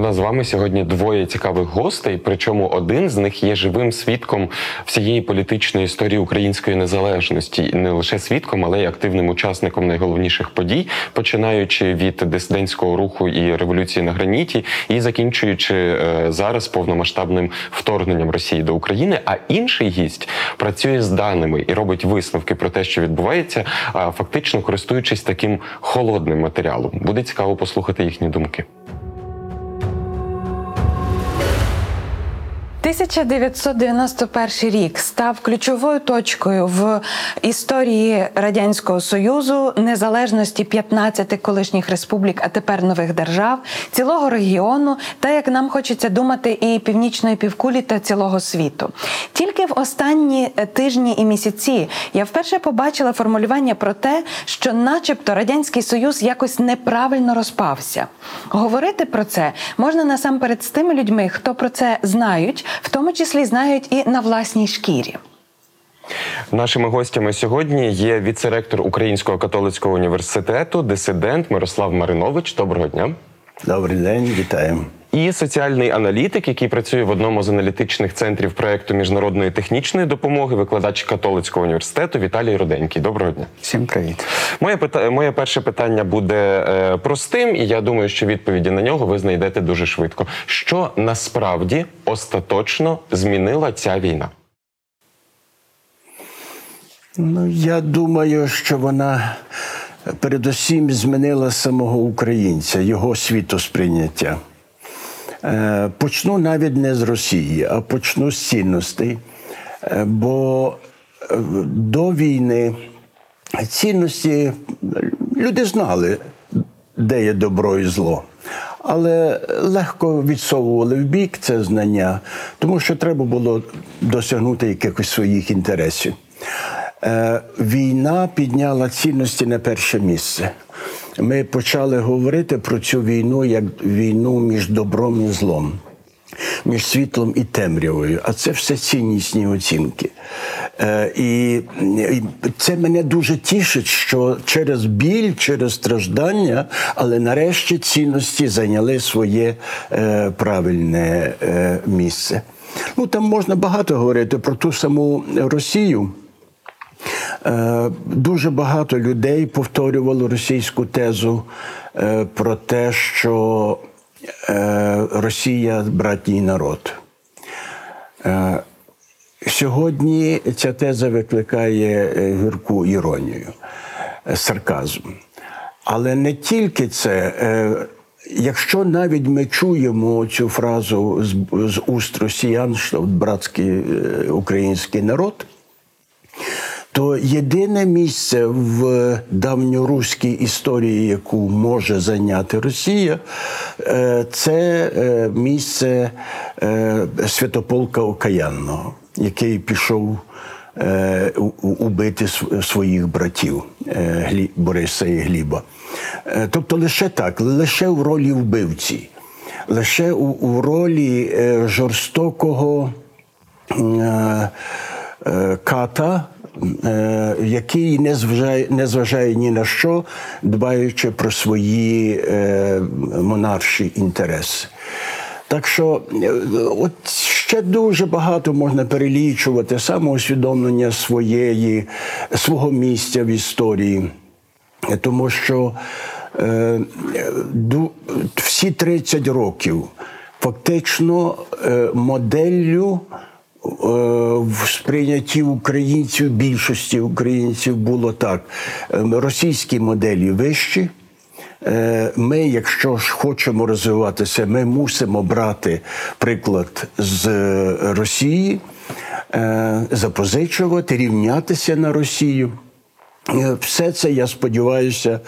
Нас з вами сьогодні двоє цікавих гостей. Причому один з них є живим свідком всієї політичної історії української незалежності, не лише свідком, але й активним учасником найголовніших подій, починаючи від дисидентського руху і революції на граніті, і закінчуючи е, зараз повномасштабним вторгненням Росії до України. А інший гість працює з даними і робить висновки про те, що відбувається, фактично користуючись таким холодним матеріалом. Буде цікаво послухати їхні думки. 1991 рік став ключовою точкою в історії радянського союзу, незалежності 15 колишніх республік, а тепер нових держав, цілого регіону, та як нам хочеться думати, і північної півкулі та цілого світу. Тільки в останні тижні і місяці я вперше побачила формулювання про те, що, начебто, радянський союз якось неправильно розпався. Говорити про це можна насамперед з тими людьми, хто про це знають, в тому числі знають і на власній шкірі. Нашими гостями сьогодні є віце-ректор Українського католицького університету, дисидент Мирослав Маринович. Доброго дня. Добрий день, вітаємо. І соціальний аналітик, який працює в одному з аналітичних центрів проекту міжнародної технічної допомоги, викладач католицького університету Віталій Руденький. Доброго дня. Всім привіт. Моє пита... моє перше питання буде е, простим, і я думаю, що відповіді на нього ви знайдете дуже швидко. Що насправді остаточно змінила ця війна? Ну, я думаю, що вона передусім змінила самого українця, його світосприйняття. Е, Почну навіть не з Росії, а почну з цінностей. Е, Бо е, до війни цінності люди знали, де є добро і зло. Але легко відсовували в бік це знання, тому що треба було досягнути якихось своїх інтересів. Е, Війна підняла цінності на перше місце. Ми почали говорити про цю війну як війну між добром і злом, між світлом і темрявою. А це все ціннісні оцінки. Е, І, це мене дуже тішить, що через біль, через страждання, але нарешті цінності зайняли своє е, правильне місце. Ну там можна багато говорити про ту саму Росію. Е, Дуже багато людей повторювало російську тезу е, про те, що е, Росія братній народ. Сьогодні ця теза викликає гірку іронію, сарказм. Але не тільки це. Якщо навіть ми чуємо цю фразу з, уст росіян, що братський український народ, то єдине місце в давньоруській історії, яку може зайняти Росія, е, це е, місце е, Святополка Окаянного, який пішов убити своїх братів Бориса і Гліба. Тобто лише так, лише в ролі вбивці, лише у, у ролі жорстокого ката, який не зважає, не зважає ні на що, дбаючи про свої е, монарші інтереси. Так що е, от ще дуже багато можна перелічувати самоусвідомлення своєї, свого місця в історії. Е, Тому що е, всі 30 років фактично е, моделлю е, в сприйнятті українців, більшості українців було так: Е, російські моделі вищі, Е, Ми, якщо ж хочемо розвиватися, ми мусимо брати приклад з е, Росії, е, запозичувати, рівнятися на Росію. Е, Все це, я сподіваюся,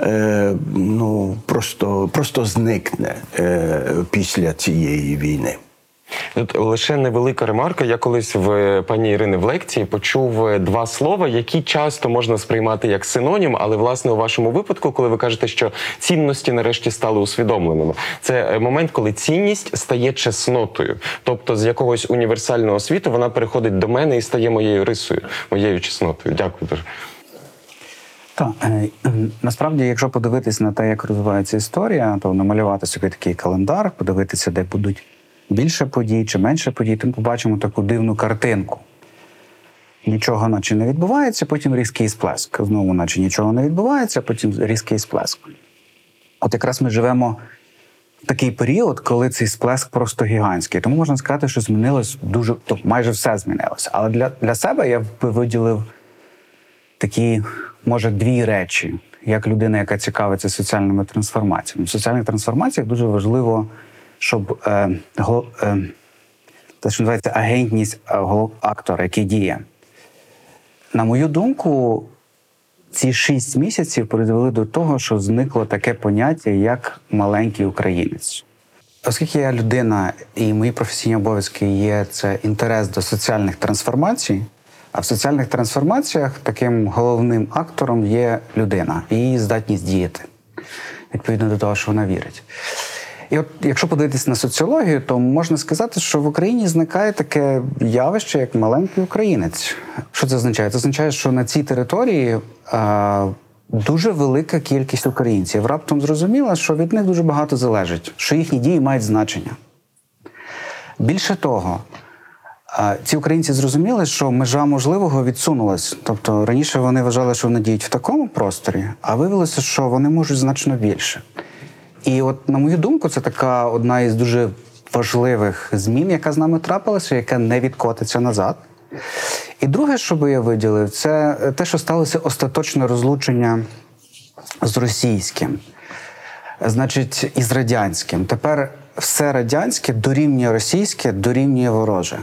е, ну, просто, просто зникне е, після цієї війни. Тут лише невелика ремарка. Я колись в пані Ірини в лекції почув е, два слова, які часто можна сприймати як синонім, але власне у вашому випадку, коли ви кажете, що цінності нарешті стали усвідомленими, це е, момент, коли цінність стає чеснотою, тобто з якогось універсального світу вона переходить до мене і стає моєю рисою, моєю чеснотою. Дякую дуже. Так, е, насправді, якщо подивитись на те, як розвивається історія, то намалювати собі такий календар, подивитися, де будуть більше подій чи менше подій, то ми побачимо таку дивну картинку. Нічого наче не відбувається, потім різкий сплеск. Знову, наче нічого не відбувається, потім різкий сплеск. От якраз ми живемо в такий період, коли цей сплеск просто гігантський. Тому можна сказати, що змінилось дуже, тобто майже все змінилося. Але для, для себе я би виділив такі, може, дві речі, як людина, яка цікавиться соціальними трансформаціями. В соціальних трансформаціях дуже важливо, щоб е, го, е, те, що називається агентність е, актора, який діє. На мою думку, ці шість місяців призвели до того, що зникло таке поняття, як маленький українець. Оскільки я людина і мої професійні обов'язки є це інтерес до соціальних трансформацій, а в соціальних трансформаціях таким головним актором є людина і її здатність діяти відповідно до того, що вона вірить. І от якщо подивитися на соціологію, то можна сказати, що в Україні зникає таке явище, як маленький українець. Що це означає? Це означає, що на цій території а, дуже велика кількість українців. Раптом зрозуміла, що від них дуже багато залежить, що їхні дії мають значення. Більше того, ці українці зрозуміли, що межа можливого відсунулась. Тобто раніше вони вважали, що вони діють в такому просторі, а виявилося, що вони можуть значно більше. І от, на мою думку, це така одна із дуже важливих змін, яка з нами трапилася, яка не відкотиться назад. І друге, що би я виділив, це те, що сталося остаточне розлучення з російським, значить, і з радянським. Тепер все радянське дорівнює російське, дорівнює вороже.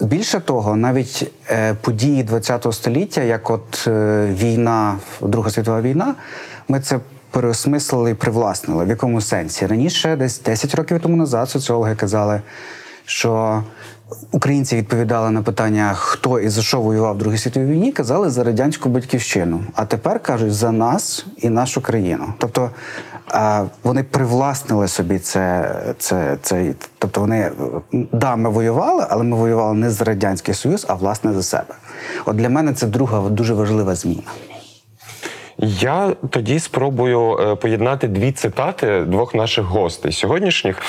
Більше того, навіть е, події ХХ століття, як от е, війна, Друга світова війна, ми це переосмислили і привласнили. В якому сенсі? Раніше, десь 10 років тому назад, соціологи казали, що українці відповідали на питання, хто і за що воював в Другій світовій війні, казали за радянську батьківщину. А тепер кажуть за нас і нашу країну. Тобто вони привласнили собі це, це, це. Тобто вони да, ми воювали, але ми воювали не за радянський союз, а власне за себе. От для мене це друга дуже важлива зміна. Я тоді спробую е, поєднати дві цитати двох наших гостей сьогоднішніх.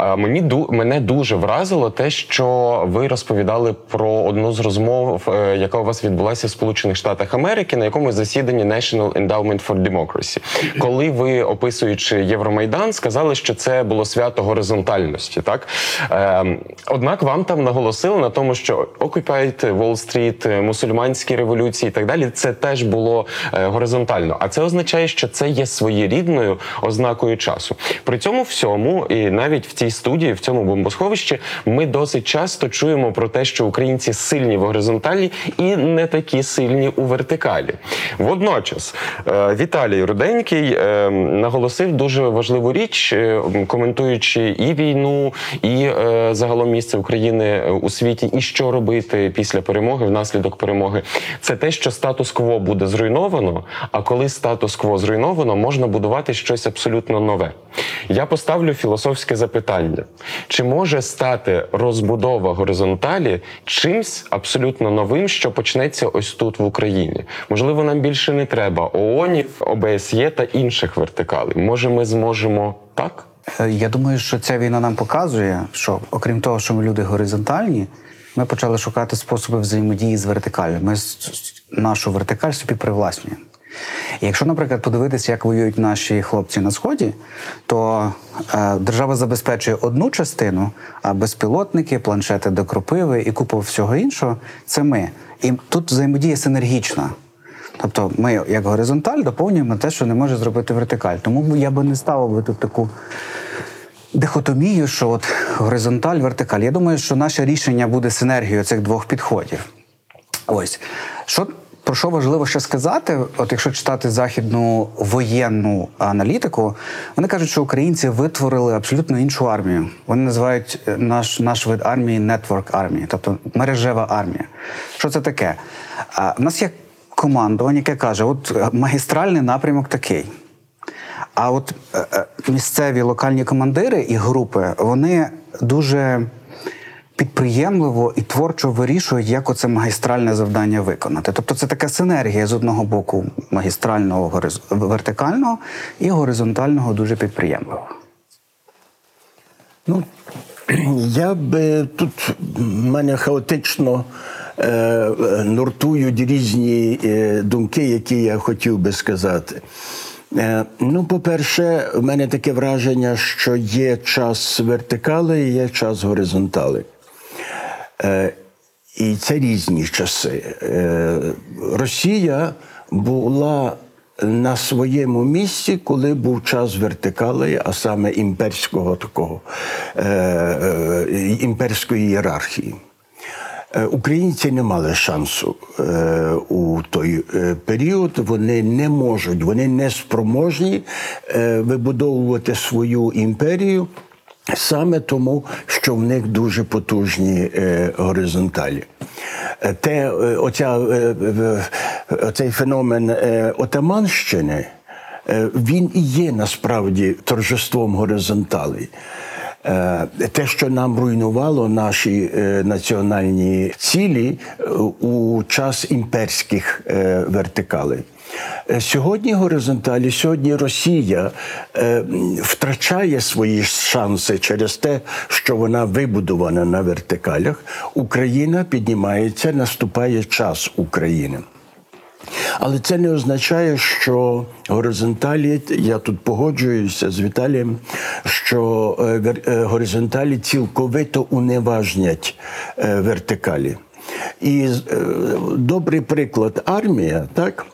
Е, Мені мене дуже вразило те, що ви розповідали про одну з розмов, е, яка у вас відбулася в Сполучених Штатах Америки, на якомусь засіданні National Endowment for Democracy. Коли ви, описуючи Євромайдан, сказали, що це було свято горизонтальності. Так однак вам там наголосили на тому, що Occupy Wall Street, мусульманські революції і так далі, це теж було е, горизонтально. А це означає, що це є своєрідною ознакою часу. При цьому всьому, і навіть в цій студії, в цьому бомбосховищі, ми досить часто чуємо про те, що українці сильні в горизонталі і не такі сильні у вертикалі. Водночас е, Віталій Руденький е, наголосив дуже важливу річ, е, коментуючи і війну, і загалом місце України у світі, і що робити після перемоги, внаслідок перемоги. Це те, що статус-кво буде зруйновано. А коли статус-кво зруйновано, можна будувати щось абсолютно нове. Я поставлю філософське запитання: чи може стати розбудова горизонталі чимсь абсолютно новим, що почнеться ось тут в Україні? Можливо, нам більше не треба ООНів, ОБСЄ та інших вертикалей. Може, ми зможемо так? Е, Я думаю, що ця війна нам показує, що окрім того, що ми люди горизонтальні, ми почали шукати способи взаємодії з вертикалью. Ми нашу вертикаль собі привласнюємо. І якщо, наприклад, подивитися, як воюють наші хлопці на сході, то е, держава забезпечує одну частину, а безпілотники, планшети до кропиви і купа всього іншого це ми. І тут взаємодія синергічна. Тобто ми, як горизонталь, доповнюємо те, що не може зробити вертикаль. Тому я би не ставив би тут таку дихотомію, що от горизонталь, вертикаль. Я думаю, що наше рішення буде синергією цих двох підходів. Ось що про що важливо ще сказати, от якщо читати західну воєнну аналітику, вони кажуть, що українці витворили абсолютно іншу армію. Вони називають е, наш наш вид армії network армії, тобто мережева армія. Що це таке? А, У нас є командування, яке каже: от е, магістральний напрямок такий. А от е, місцеві локальні командири і групи вони дуже підприємливо і творчо вирішують, як оце магістральне завдання виконати. Тобто це така синергія з одного боку магістрального вертикального і горизонтального дуже підприємливого. Ну, я б тут мене хаотично е, нуртують різні е, думки, які я хотів би сказати. Е, ну, по-перше, в мене таке враження, що є час вертикали і є час горизонтали. Е, і це різні часи. Е, Росія була на своєму місці, коли був час вертикали, а саме імперського такого е, імперської ієрархії. Українці не мали шансу у той період. Вони не можуть, вони не спроможні вибудовувати свою імперію. Саме тому, що в них дуже потужні е, горизонталі. Е, Те, е, оця, е, оцей феномен е, отаманщини, е, він і є насправді торжеством горизонталей. Е, Те, що нам руйнувало наші національні цілі у час імперських вертикалей. Е, Сьогодні горизонталі, сьогодні Росія е, втрачає свої шанси через те, що вона вибудована на вертикалях. Україна піднімається, наступає час України. Але це не означає, що горизонталі, я тут погоджуюся з Віталієм, що е, горизонталі цілковито уневажнять вертикалі. І добрий приклад армія, так?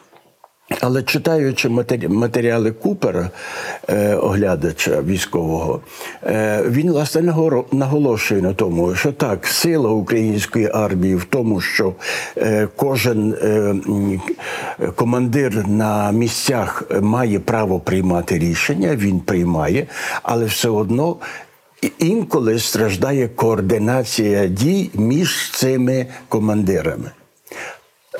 Але читаючи матері- матеріали Купера, е, оглядача військового, е, він власне наголо- наголошує на тому, що так, сила української армії в тому, що е, кожен командир на місцях має право приймати рішення, він приймає, але все одно. Інколи страждає координація дій між цими командирами.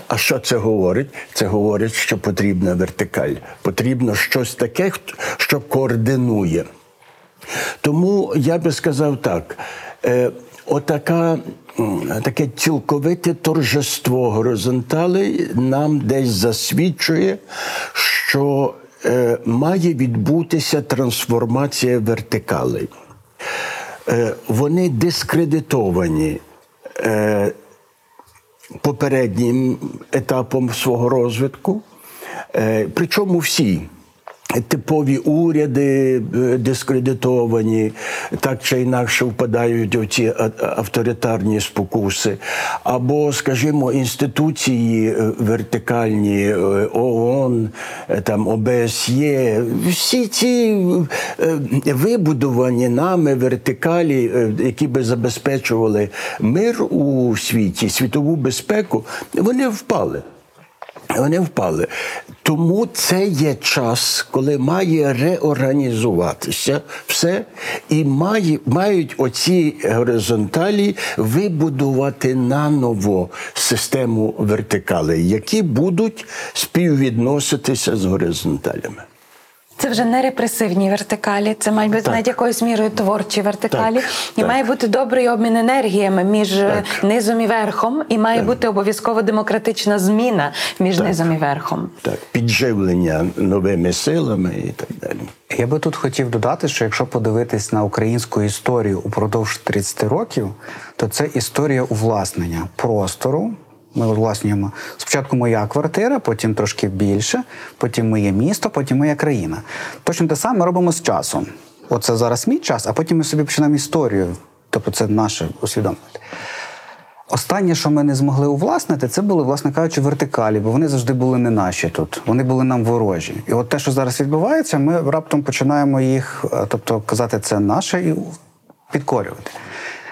А що це говорить? Це говорить, що потрібна вертикаль. Потрібно щось таке, що координує. Тому я би сказав так: е, отака, таке цілковите торжество горизонталей нам десь засвідчує, що е, має відбутися трансформація вертикалей. Е, вони дискредитовані. Попереднім етапом свого розвитку. Е, Причому всі. Типові уряди е, дискредитовані, так чи інакше впадають у ці а- а- авторитарні спокуси, або, скажімо, інституції е, вертикальні е, ООН, е, там ОБСЄ, всі ці е, вибудовані нами вертикалі, е, які би забезпечували мир у світі, світову безпеку, вони впали. Вони впали. Тому це є час, коли має реорганізуватися все, і має, мають оці горизонталі вибудувати наново систему вертикалей, які будуть співвідноситися з горизонталями. Це вже не репресивні вертикалі, це мають бути Так. навіть якоюсь мірою творчі вертикалі. Так, і так. має бути добрий обмін енергіями між е, Так. низом і верхом, і має бути обов'язково демократична зміна між низом і верхом. Так, підживлення новими силами і так далі. Я би тут хотів додати, що якщо подивитись на українську історію упродовж 30 років, то це історія увласнення простору. Ми власнюємо спочатку моя квартира, потім трошки більше, потім моє місто, потім моя країна. Точно те саме робимо з часом. Оце зараз мій час, а потім ми собі починаємо історію. Тобто це наше усвідомлення. Останнє, що ми не змогли увласнити, це були, власне кажучи, вертикалі, бо вони завжди були не наші тут. Вони були нам ворожі. І от те, що зараз відбувається, ми раптом починаємо їх, е, тобто казати, це наше і підкорювати.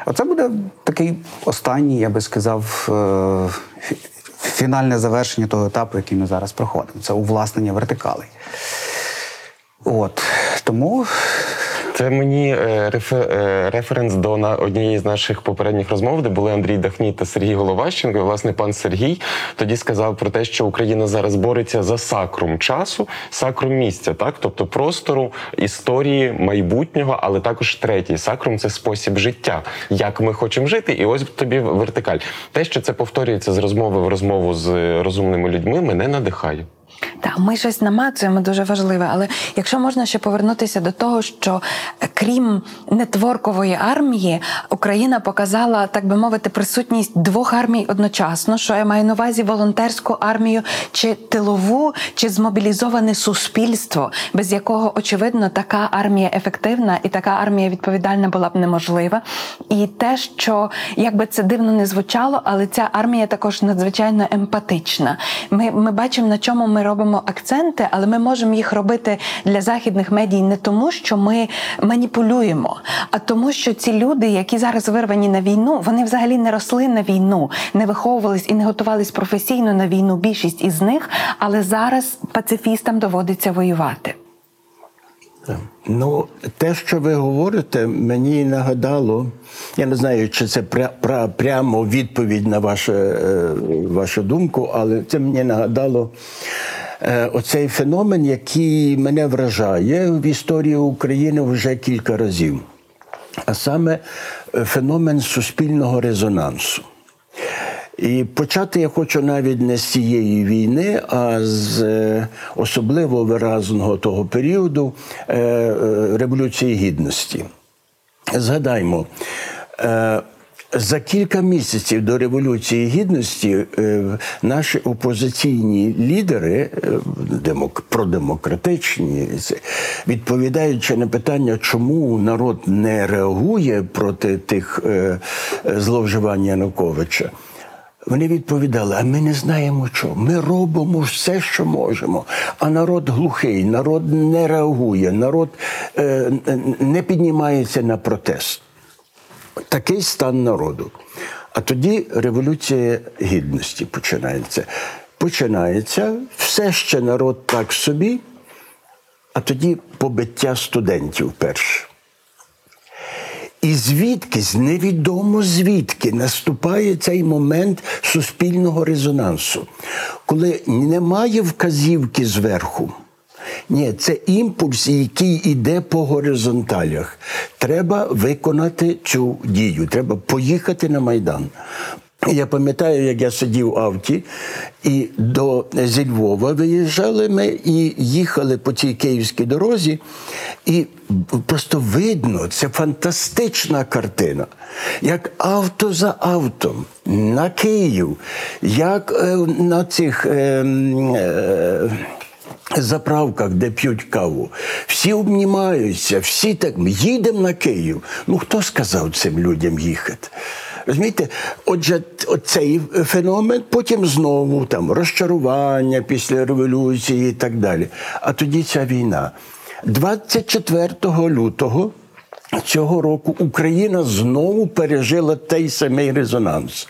Оце буде такий останній, я би сказав, е, фінальне завершення того етапу, який ми зараз проходимо. Це увласнення вертикалей. От тому Це мені е, е, референс до однієї з наших попередніх розмов, де були Андрій Дахній та Сергій Головащенко. І, власне, пан Сергій тоді сказав про те, що Україна зараз бореться за сакрум часу, сакрум місця, так тобто простору, історії, майбутнього, але також третій сакрум це спосіб життя, як ми хочемо жити. І ось тобі вертикаль. Те, що це повторюється з розмови в розмову з е, розумними людьми, мене надихає. Так, ми щось намацуємо дуже важливе, але якщо можна ще повернутися до того, що е, крім нетворкової армії, Україна показала, так би мовити, присутність двох армій одночасно, що я маю на увазі волонтерську армію, чи тилову, чи змобілізоване суспільство, без якого очевидно така армія ефективна і така армія відповідальна була б неможлива. І те, що як би це дивно не звучало, але ця армія також надзвичайно емпатична. Ми, ми бачимо, на чому ми робимо акценти, але ми можемо їх робити для західних медій не тому, що ми маніпулюємо, а тому, що ці люди, які зараз вирвані на війну, вони взагалі не росли на війну, не виховувались і не готувались професійно на війну. Більшість із них, але зараз пацифістам доводиться воювати. Ну, те, що ви говорите, мені нагадало. Я не знаю, чи це пря, пра, прямо відповідь на ваше, е, вашу думку, але це мені нагадало оцей феномен, який мене вражає в історії України вже кілька разів. А саме е, феномен суспільного резонансу. І почати я хочу навіть не з цієї війни, а з е, особливо виразного того періоду е, е, Революції Гідності. Згадаймо, е, за кілька місяців до Революції Гідності е, наші опозиційні лідери, е, продемократичні, відповідаючи на питання, чому народ не реагує проти тих е, зловживань Януковича. Вони відповідали: а ми не знаємо чого. Ми робимо все, що можемо. А народ глухий, народ не реагує, народ е, не піднімається на протест. Такий стан народу. А тоді революція гідності починається. Починається все ще народ так собі, а тоді побиття студентів перше. І звідкись, невідомо звідки, наступає цей момент суспільного резонансу, коли немає вказівки зверху. Ні, це імпульс, який йде по горизонталях. Треба виконати цю дію, треба поїхати на Майдан. Я пам'ятаю, як я сидів в авті, і до зі Львова виїжджали ми і їхали по цій київській дорозі, і просто видно, це фантастична картина. Як авто за автом на Київ, як е, на цих. Е, е, заправках, де п'ють каву. Всі обнімаються, всі так їдемо на Київ. Ну хто сказав цим людям їхати? Розумієте, отже, цей феномен, потім знову там розчарування після революції і так далі. А тоді ця війна. 24 лютого цього року Україна знову пережила той самий резонанс.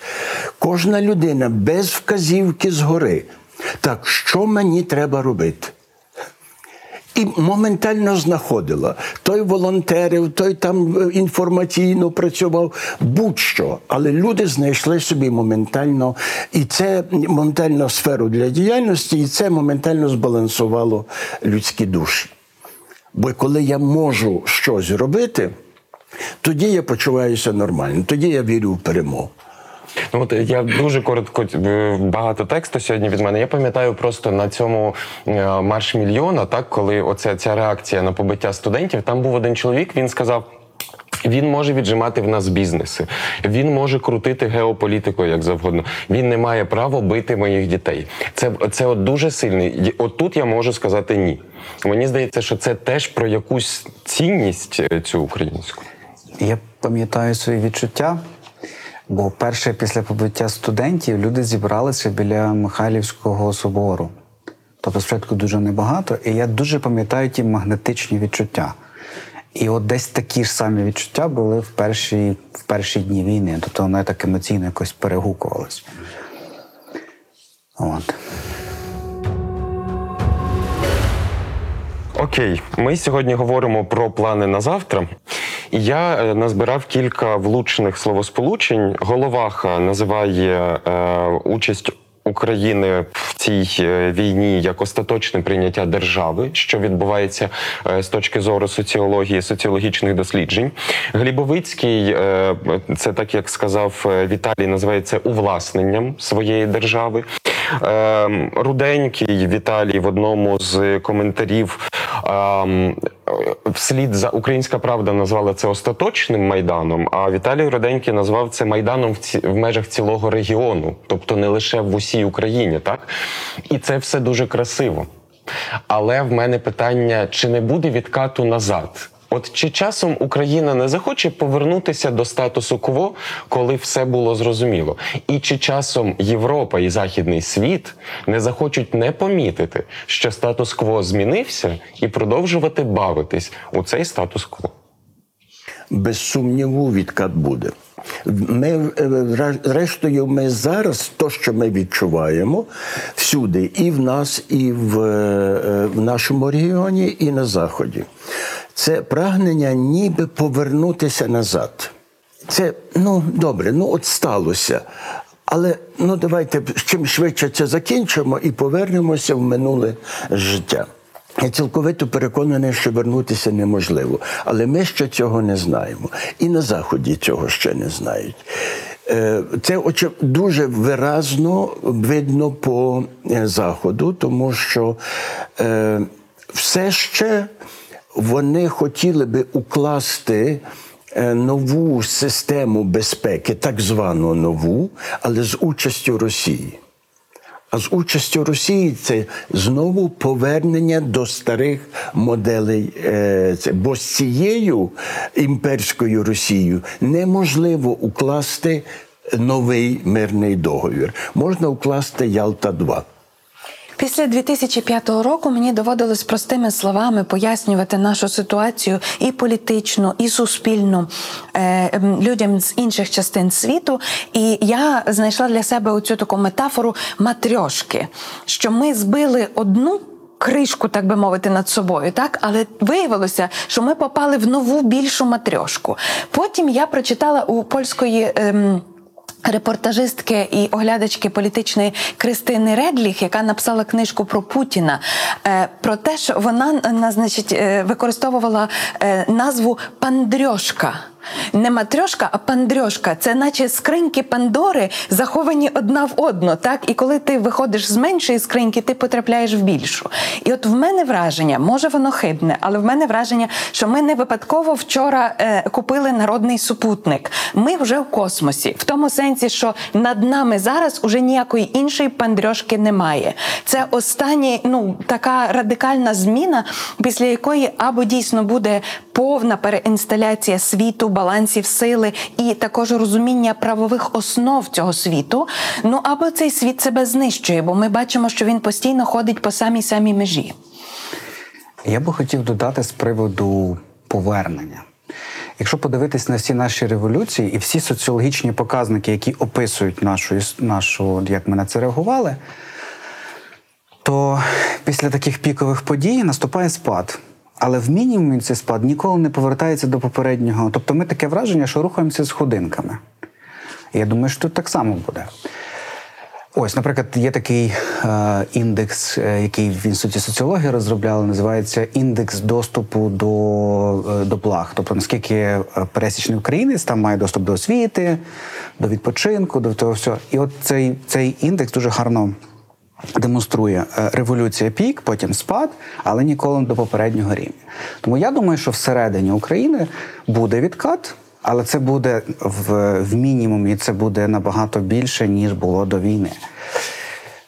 Кожна людина без вказівки згори. Так, що мені треба робити? І моментально знаходила. Той волонтерив, той там е, інформаційно працював, будь-що. Але люди знайшли собі моментально, і це моментально сферу для діяльності, і це моментально збалансувало людські душі. Бо коли я можу щось робити, тоді я почуваюся нормально, тоді я вірю в перемогу. Ну от я дуже коротко е, багато тексту сьогодні від мене. Я пам'ятаю просто на цьому е, марш мільйона, так коли оця ця реакція на побиття студентів, там був один чоловік. Він сказав. Він може віджимати в нас бізнеси, він може крутити геополітикою як завгодно. Він не має права бити моїх дітей. Це це от дуже сильний. От тут я можу сказати ні. Мені здається, що це теж про якусь цінність е, цю українську. Я пам'ятаю свої відчуття. Бо перше після побиття студентів люди зібралися біля Михайлівського собору. Тобто спочатку дуже небагато, і я дуже пам'ятаю ті магнетичні відчуття. І от десь такі ж самі відчуття були в перші, в перші дні війни. Тобто воно так емоційно якось перегукувалось. От. Окей, ми сьогодні говоримо про плани на завтра. Я е, назбирав кілька влучних словосполучень. Головаха називає е, участь. України в цій е, війні як остаточне прийняття держави, що відбувається е, з точки зору соціології, соціологічних досліджень. Глібовицький, це так як сказав Віталій, називається увласненням своєї держави. Е, Руденький Віталій в одному з коментарів ем, вслід за Українська Правда назвала це остаточним майданом. А Віталій Руденький назвав це майданом в, ці, в межах цілого регіону, тобто не лише в усій Україні, так і це все дуже красиво. Але в мене питання: чи не буде відкату назад? От чи часом Україна не захоче повернутися до статусу кво, коли все було зрозуміло? І чи часом Європа і Західний світ не захочуть не помітити, що статус-кво змінився, і продовжувати бавитись у цей статус-кво? Без сумніву, відкат буде. Ми, е, зрештою, ми зараз то, що ми відчуваємо всюди, і в нас, і в, е, в нашому регіоні, і на Заході. Це прагнення ніби повернутися назад. Це ну добре, ну от сталося. Але ну давайте чим швидше це закінчимо і повернемося в минуле життя. Я цілковито переконаний, що вернутися неможливо. Але ми ще цього не знаємо. І на Заході цього ще не знають. Е, Це дуже виразно видно по е, Заходу, тому що е, все ще вони хотіли би укласти нову систему безпеки, так звану нову, але з участю Росії. А з участю Росії це знову повернення до старих моделей. е. Бо з цією імперською Росією неможливо укласти новий мирний договір. Можна укласти Ялта 2 Після 2005 року мені доводилось простими словами пояснювати нашу ситуацію і політичну, і суспільну е, ем, людям з інших частин світу. І я знайшла для себе оцю таку метафору матрьошки, що ми збили одну. Кришку, так би мовити, над собою, так але виявилося, що ми попали в нову більшу матрьошку. Потім я прочитала у польської. Ем, Репортажистки і оглядачки політичної Кристини Редліх, яка написала книжку про Путіна, е, про те, що вона е, значить, е, використовувала назву Пандрьошка. Не матрьошка, а пандрьошка. Це наче скриньки Пандори заховані одна в одну. Так? І коли ти виходиш з меншої скриньки, ти потрапляєш в більшу. І от в мене враження, може воно хибне, але в мене враження, що ми не випадково вчора е, купили народний супутник. Ми вже в космосі, в тому сенсі, що над нами зараз уже ніякої іншої пандрьошки немає. Це остання, ну така радикальна зміна, після якої або дійсно буде повна переінсталяція світу, балансів сили і також розуміння правових основ цього світу. Ну або цей світ себе знищує, бо ми бачимо, що він постійно ходить по самій самій межі. Я би хотів додати з приводу повернення. Якщо подивитись на всі наші революції і всі соціологічні показники, які описують нашу, нашу як ми на це реагували, то після таких пікових подій наступає спад. Але в мінімумі цей спад ніколи не повертається до попереднього. Тобто ми таке враження, що рухаємося з ходинками. Я думаю, що тут так само буде. Ось, наприклад, є такий е, індекс, е, який в інституті соціології розробляли, називається індекс доступу до, е, до благ. Тобто, наскільки е, пересічний українець там має доступ до освіти, до відпочинку, до того всього. І от цей, цей індекс дуже гарно демонструє е, революція пік, потім спад, але ніколи не до попереднього рівня. Тому я думаю, що всередині України буде відкат. Але це буде в, в мінімумі, це буде набагато більше, ніж було до війни.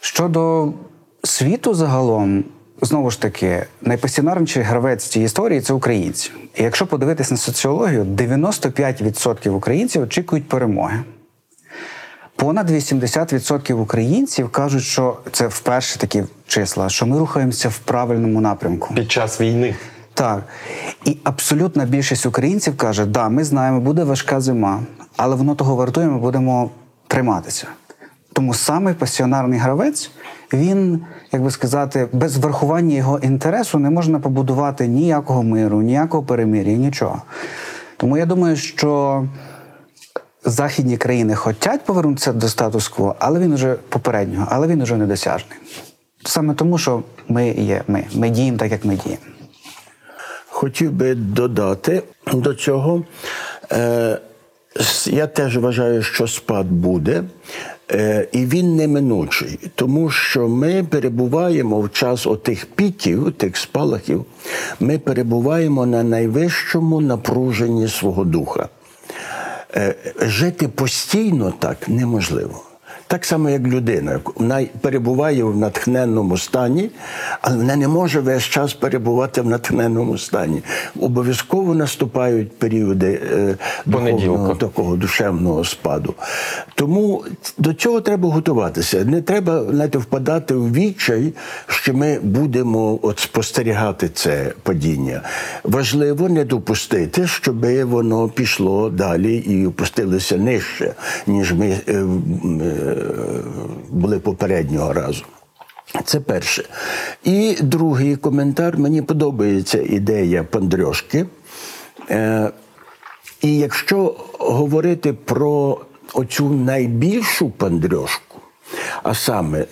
Щодо світу загалом, знову ж таки, найпасіонарніший гравець цієї історії це українці. І якщо подивитись на соціологію, 95% українців очікують перемоги. Понад 80% українців кажуть, що це вперше такі числа, що ми рухаємося в правильному напрямку. Під час війни. Так. І абсолютна більшість українців каже, да, ми знаємо, буде важка зима, але воно того вартує, ми будемо триматися. Тому самий пасіонарний гравець, він, як би сказати, без врахування його інтересу не можна побудувати ніякого миру, ніякого перемир'я, нічого. Тому я думаю, що західні країни хочуть повернутися до статус-кво, але він уже попереднього, але він уже недосяжний. Саме тому, що ми є ми. Ми діємо так, як ми діємо. Хотів би додати до цього. Е, я теж вважаю, що спад буде, е, і він неминучий, тому що ми перебуваємо в час отих піків, тих спалахів, ми перебуваємо на найвищому напруженні свого духа. Е, жити постійно так неможливо. Так само, як людина. Вона перебуває в натхненному стані, але вона не може весь час перебувати в натхненному стані. Обов'язково наступають періоди е, духовного такого душевного спаду. Тому до цього треба готуватися. Не треба знаєте, впадати в відчай, що ми будемо от спостерігати це падіння. Важливо не допустити, щоб воно пішло далі і опустилося нижче, ніж ми е, е, були попереднього разу. Це перше. І другий коментар. Мені подобається ідея Пандрьошки. Е, і якщо говорити про оцю найбільшу пандрьошку, а саме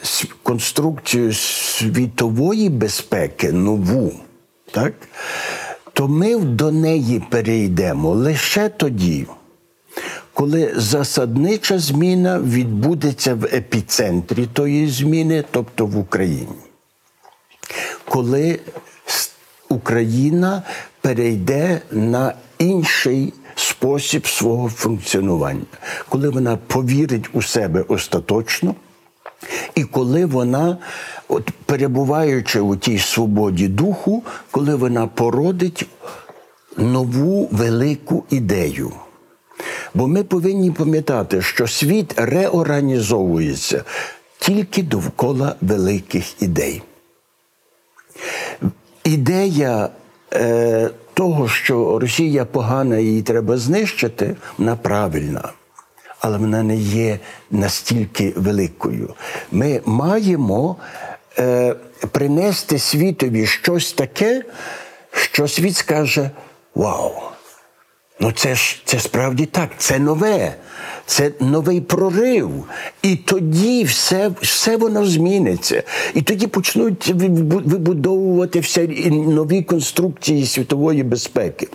конструкцію світової безпеки, нову, так, то ми до неї перейдемо лише тоді, коли засаднича зміна відбудеться в епіцентрі тої зміни, тобто в Україні коли Україна перейде на інший спосіб свого функціонування, коли вона повірить у себе остаточно, і коли вона, от перебуваючи у тій свободі духу, коли вона породить нову велику ідею. Бо ми повинні пам'ятати, що світ реорганізовується тільки довкола великих ідей. Ідея е, того, що Росія погана її треба знищити, вона правильна. Але вона не є настільки великою. Ми маємо е, принести світові щось таке, що світ скаже: Вау! Ну, це ж це справді так, це нове, це новий прорив. І тоді все, все воно зміниться. І тоді почнуть вибудовувати все нові конструкції світової безпеки.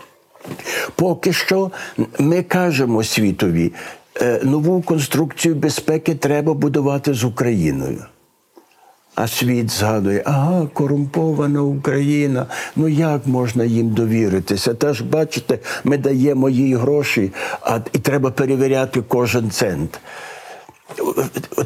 Поки що ми кажемо світові, е, нову конструкцію безпеки треба будувати з Україною. А світ згадує, ага, корумпована Україна. Ну як можна їм довіритися? Та ж бачите, ми даємо їй гроші, а і треба перевіряти кожен цент.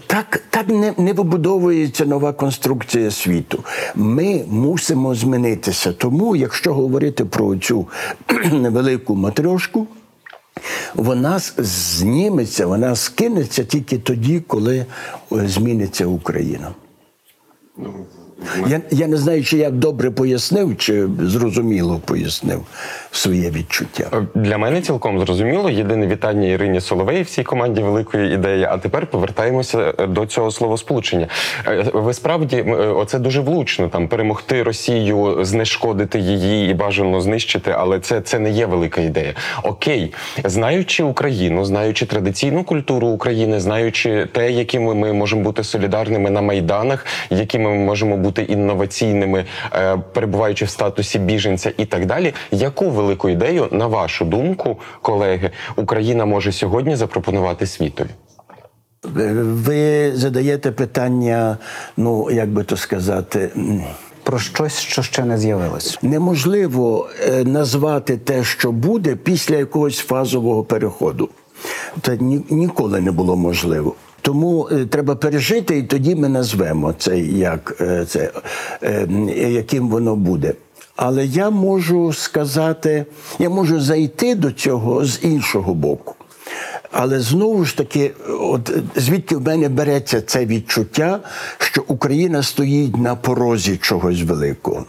Так, так не, не вибудовується нова конструкція світу. Ми мусимо змінитися. Тому, якщо говорити про цю невелику матрьошку, вона зніметься, вона скинеться тільки тоді, коли е, зміниться Україна ну, я, я не знаю, чи я добре пояснив, чи зрозуміло пояснив своє відчуття. Е, Для мене цілком зрозуміло. Єдине вітання Ірині Соловей всій команді великої ідеї. А тепер повертаємося е, до цього словосполучення. Е, Ви справді оце дуже влучно там перемогти Росію, знешкодити її і бажано знищити, але це, це не є велика ідея. Окей, знаючи Україну, знаючи традиційну культуру України, знаючи те, якими ми можемо бути солідарними на майданах, якими ми можемо бути інноваційними, е, перебуваючи в статусі біженця і так далі. Яку велику ідею, на вашу думку, колеги, Україна може сьогодні запропонувати світові? Ви задаєте питання, ну як би то сказати, Про щось, що ще не з'явилось. неможливо е, назвати те, що буде після якогось фазового переходу. Це ні, ніколи не було можливо. Тому е, треба пережити, і тоді ми назвемо це, як е, це е, яким воно буде. Але я можу сказати, я можу зайти до цього з іншого боку. Але знову ж таки, от звідки в мене береться це відчуття, що Україна стоїть на порозі чогось великого.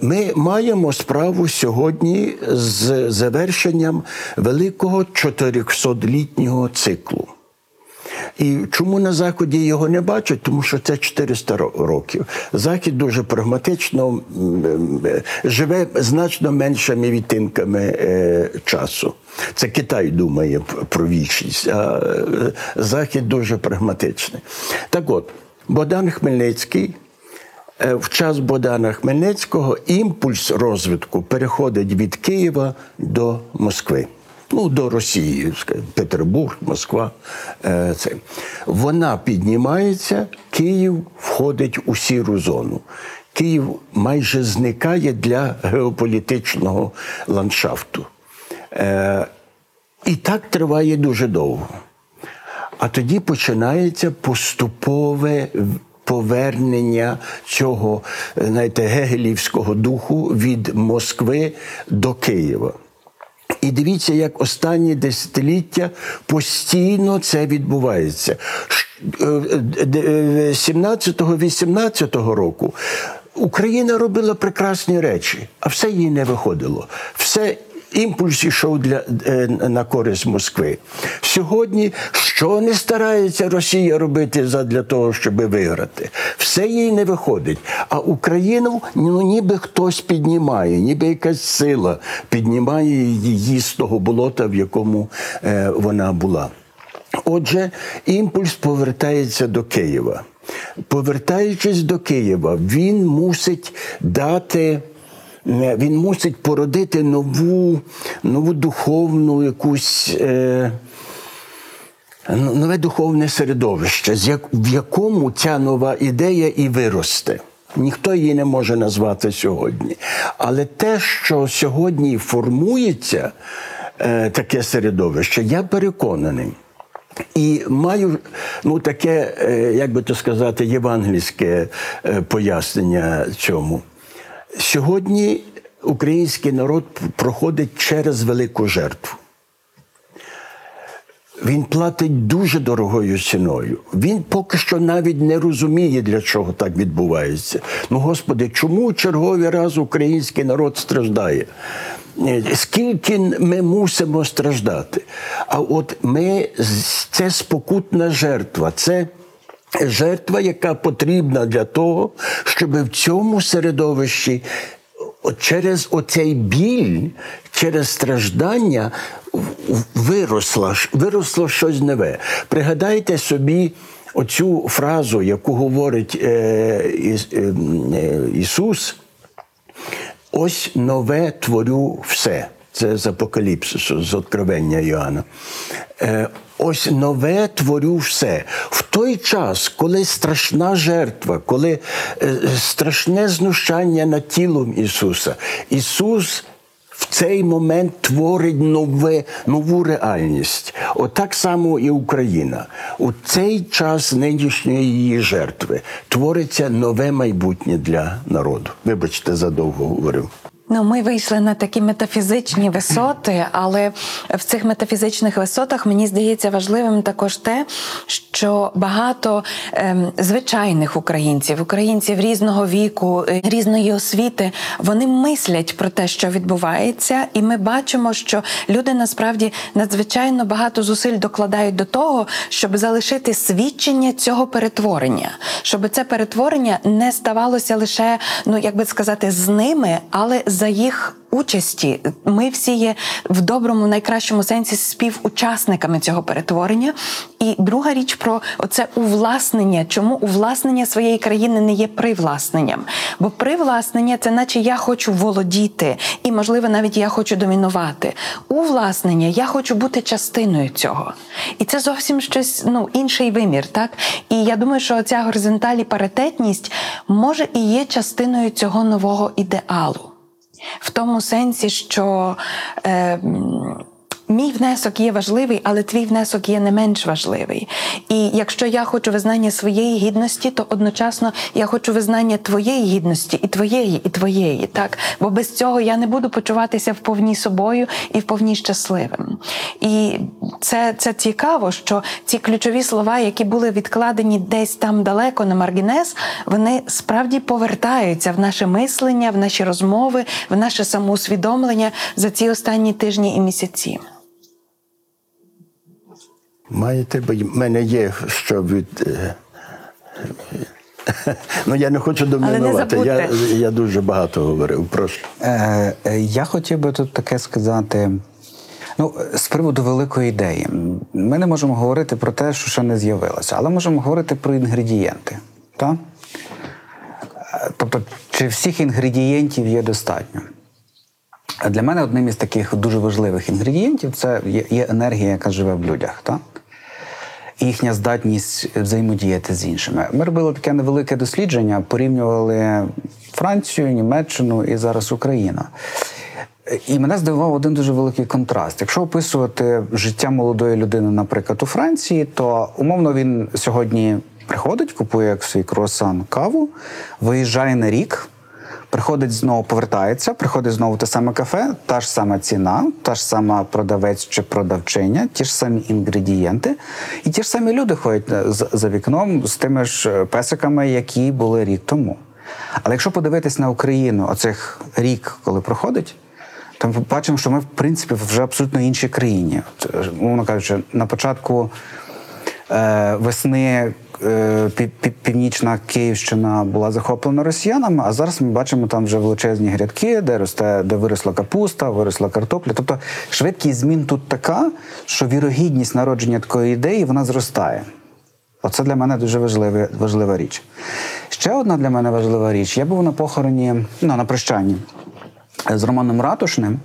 Ми маємо справу сьогодні з завершенням великого 400-літнього циклу. І чому на Заході його не бачать? Тому що це 400 років. Захід дуже прагматично м, живе значно меншими відтинками е, часу. Це Китай думає про вічність, а е, Захід дуже прагматичний. Так от, Богдан Хмельницький. Е, В час Богдана Хмельницького імпульс розвитку переходить від Києва до Москви. Ну, до Росії, Петербург, Москва. Е, Це. Вона піднімається, Київ входить у сіру зону. Київ майже зникає для геополітичного ландшафту. Е, І так триває дуже довго. А тоді починається поступове повернення цього знаєте, гегелівського духу від Москви до Києва. І дивіться, як останні десятиліття постійно це відбувається. Ш- е, е, 17-18 року Україна робила прекрасні речі, а все їй не виходило. Все імпульс йшов для, е, на користь Москви. Сьогодні що не старається Росія робити для того, щоб виграти? Все їй не виходить. А Україну ну, ніби хтось піднімає, ніби якась сила піднімає її з того болота, в якому е, вона була. Отже, імпульс повертається до Києва. Повертаючись до Києва, він мусить дати. Він мусить породити нову, нову духовну якусь е, нове духовне середовище, в якому ця нова ідея і виросте. Ніхто її не може назвати сьогодні. Але те, що сьогодні формується е, таке середовище, я переконаний. І маю ну, таке, е, як би то сказати, євангельське е, пояснення цьому. Сьогодні український народ проходить через велику жертву. Він платить дуже дорогою ціною. Він поки що навіть не розуміє, для чого так відбувається. Ну, Господи, чому черговий раз український народ страждає? Скільки ми мусимо страждати? А от ми це спокутна жертва. Це жертва, яка потрібна для того, щоб в цьому середовищі через оцей біль, через страждання в- в- виросла, ш- виросло щось нове. Пригадайте собі оцю фразу, яку говорить е, е, е, Ісус. Ось нове творю все. Це з Апокаліпсису, з Откровення Йоанна. Е, ось нове творю все. В той час, коли страшна жертва, коли е, страшне знущання над тілом Ісуса, Ісус в цей момент творить нове, нову реальність. Отак само і Україна. У цей час нинішньої її жертви твориться нове майбутнє для народу. Вибачте, задовго говорив. Ну, ми вийшли на такі метафізичні висоти, але в цих метафізичних висотах мені здається важливим також те, що багато ем, звичайних українців, українців різного віку, е, різної освіти, вони мислять про те, що відбувається, і ми бачимо, що люди насправді надзвичайно багато зусиль докладають до того, щоб залишити свідчення цього перетворення, щоб це перетворення не ставалося лише, ну як би сказати, з ними, але за їх участі. Ми всі є в доброму, найкращому сенсі співучасниками цього перетворення. І друга річ про оце увласнення. Чому увласнення своєї країни не є привласненням? Бо привласнення це наче я хочу володіти, і можливо навіть я хочу домінувати. Увласнення я хочу бути частиною цього. І це зовсім щось ну інший вимір, так і я думаю, що ця горизонталь і паритетність може і є частиною цього нового ідеалу в тому сенсі, що е, мій внесок є важливий, але твій внесок є не менш важливий. І якщо я хочу визнання своєї гідності, то одночасно я хочу визнання твоєї гідності, і твоєї, і твоєї. Так, бо без цього я не буду почуватися вповні собою і вповні щасливим. І це, це цікаво, що ці ключові слова, які були відкладені десь там далеко на маргінез, вони справді повертаються в наше мислення, в наші розмови, в наше самоусвідомлення за ці останні тижні і місяці. Маєте, бо в мене є що від. е, Ну, я не хочу домінувати. Я, я дуже багато говорив. Прошу. Е, е, я хотів би тут таке сказати. Ну, з приводу великої ідеї, ми не можемо говорити про те, що ще не з'явилося, але можемо говорити про інгредієнти. Так? Тобто, чи всіх інгредієнтів є достатньо? Для мене одним із таких дуже важливих інгредієнтів це є, є енергія, яка живе в людях. Так? І їхня здатність взаємодіяти з іншими. Ми робили таке невелике дослідження, порівнювали Францію, Німеччину і зараз Україну. І мене здивував один дуже великий контраст. Якщо описувати життя молодої людини, наприклад, у Франції, то умовно він сьогодні приходить, купує як свій круасан каву, виїжджає на рік, приходить знову, повертається, приходить знову те саме кафе, та ж сама ціна, та ж сама продавець чи продавчиня, ті ж самі інгредієнти, і ті ж самі люди ходять е, за- вікном з тими ж е, песиками, які були рік тому. Але якщо подивитись на Україну, оцих рік, коли проходить, то ми бачимо, що ми, в принципі, вже абсолютно іншій країні. Умовно кажучи, на початку е, весни північна Київщина була захоплена росіянами, а зараз ми бачимо там вже величезні грядки, де росте, де виросла капуста, виросла картопля. Тобто швидкість змін тут така, що вірогідність народження такої ідеї вона зростає. Оце для мене дуже важлива, важлива річ. Ще одна для мене важлива річ. Я був на похороні, ну, на прощанні з Романом Ратушним.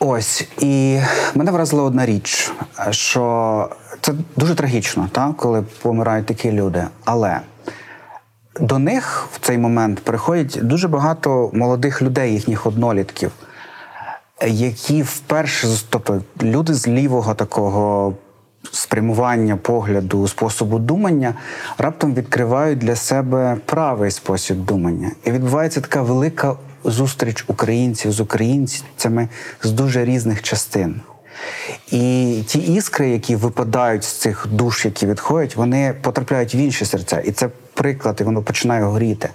Ось, і мене вразила одна річ, що це дуже трагічно, так, коли помирають такі люди. Але до них в цей момент приходять дуже багато молодих людей, їхніх однолітків, які вперше, тобто люди з лівого такого спрямування погляду, способу думання, раптом відкривають для себе правий спосіб думання. І відбувається така велика зустріч українців з українцями з дуже різних частин. І ті іскри, які випадають з цих душ, які відходять, вони потрапляють в інші серця. І це приклад, і воно починає горіти.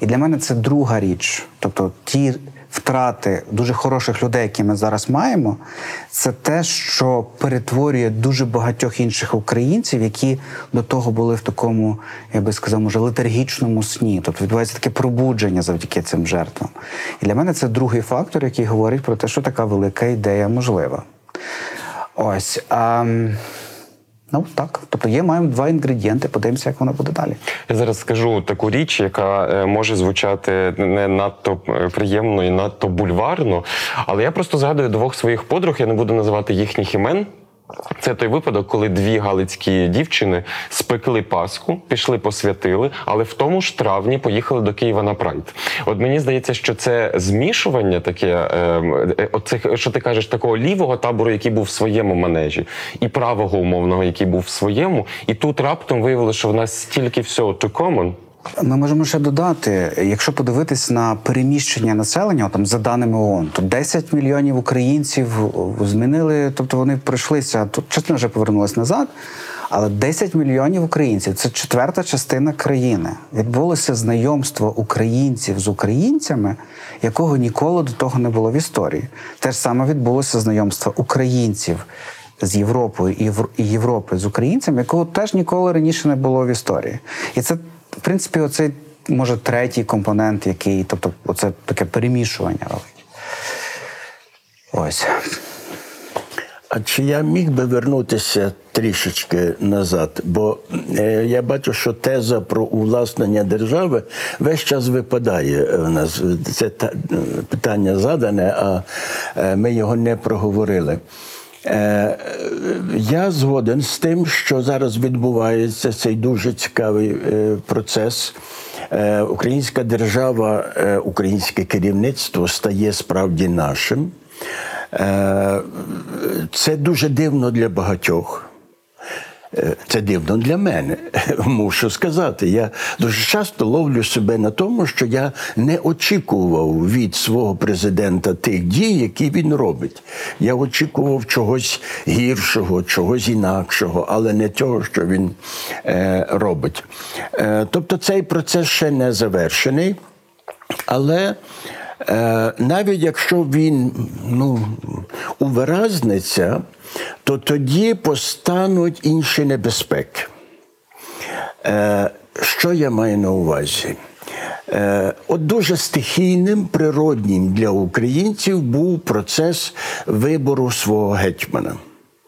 І для мене це друга річ. Тобто ті втрати дуже хороших людей, які ми зараз маємо, це те, що перетворює дуже багатьох інших українців, які до того були в такому, я би сказав, може, летаргічному сні. Тобто відбувається таке пробудження завдяки цим жертвам. І для мене це другий фактор, який говорить про те, що така велика ідея можлива. Ось. А, ну так. Тобто є, маємо два інгредієнти, подивимося, як воно буде далі. Я зараз скажу таку річ, яка е, може звучати не надто е, приємно і надто бульварно. Але я просто згадую двох своїх подруг, я не буду називати їхніх імен. Це той випадок, коли дві галицькі дівчини спекли Пасху, пішли посвятили, але в тому ж травні поїхали до Києва на Прайд. От мені здається, що це змішування таке, е, е, оцих, що ти кажеш, такого лівого табору, який був в своєму манежі, і правого умовного, який був в своєму. І тут раптом виявилося, що в нас стільки всього to common, Ми можемо ще додати, якщо подивитись на переміщення населення, там за даними ООН, то 10 мільйонів українців змінили, тобто вони пройшлися, тут частина вже повернулася назад. Але 10 мільйонів українців це четверта частина країни. Відбулося знайомство українців з українцями, якого ніколи до того не було в історії. Те ж саме відбулося знайомство українців з Європою і Євро- Європи з українцями, якого теж ніколи раніше не було в історії. І це, в принципі, оцей може третій компонент, який, тобто, оце таке перемішування. Ось. А чи я міг би вернутися трішечки назад? Бо е, я бачу, що теза про увласнення держави весь час випадає в нас. Це та, е, питання задане, а е, ми його не проговорили. Е, Я згоден з тим, що зараз відбувається цей дуже цікавий е, процес. Е, Українська держава, українське керівництво стає справді нашим. Це дуже дивно для багатьох. Е, Це дивно для мене, мушу сказати. Я дуже часто ловлю себе на тому, що я не очікував від свого президента тих дій, які він робить. Я очікував чогось гіршого, чогось інакшого, але не того, що він е, робить. Е, тобто цей процес ще не завершений. Але навіть якщо він ну, увиразниться, то тоді постануть інші небезпеки. Е, що я маю на увазі? Е, от дуже стихійним, природнім для українців був процес вибору свого гетьмана.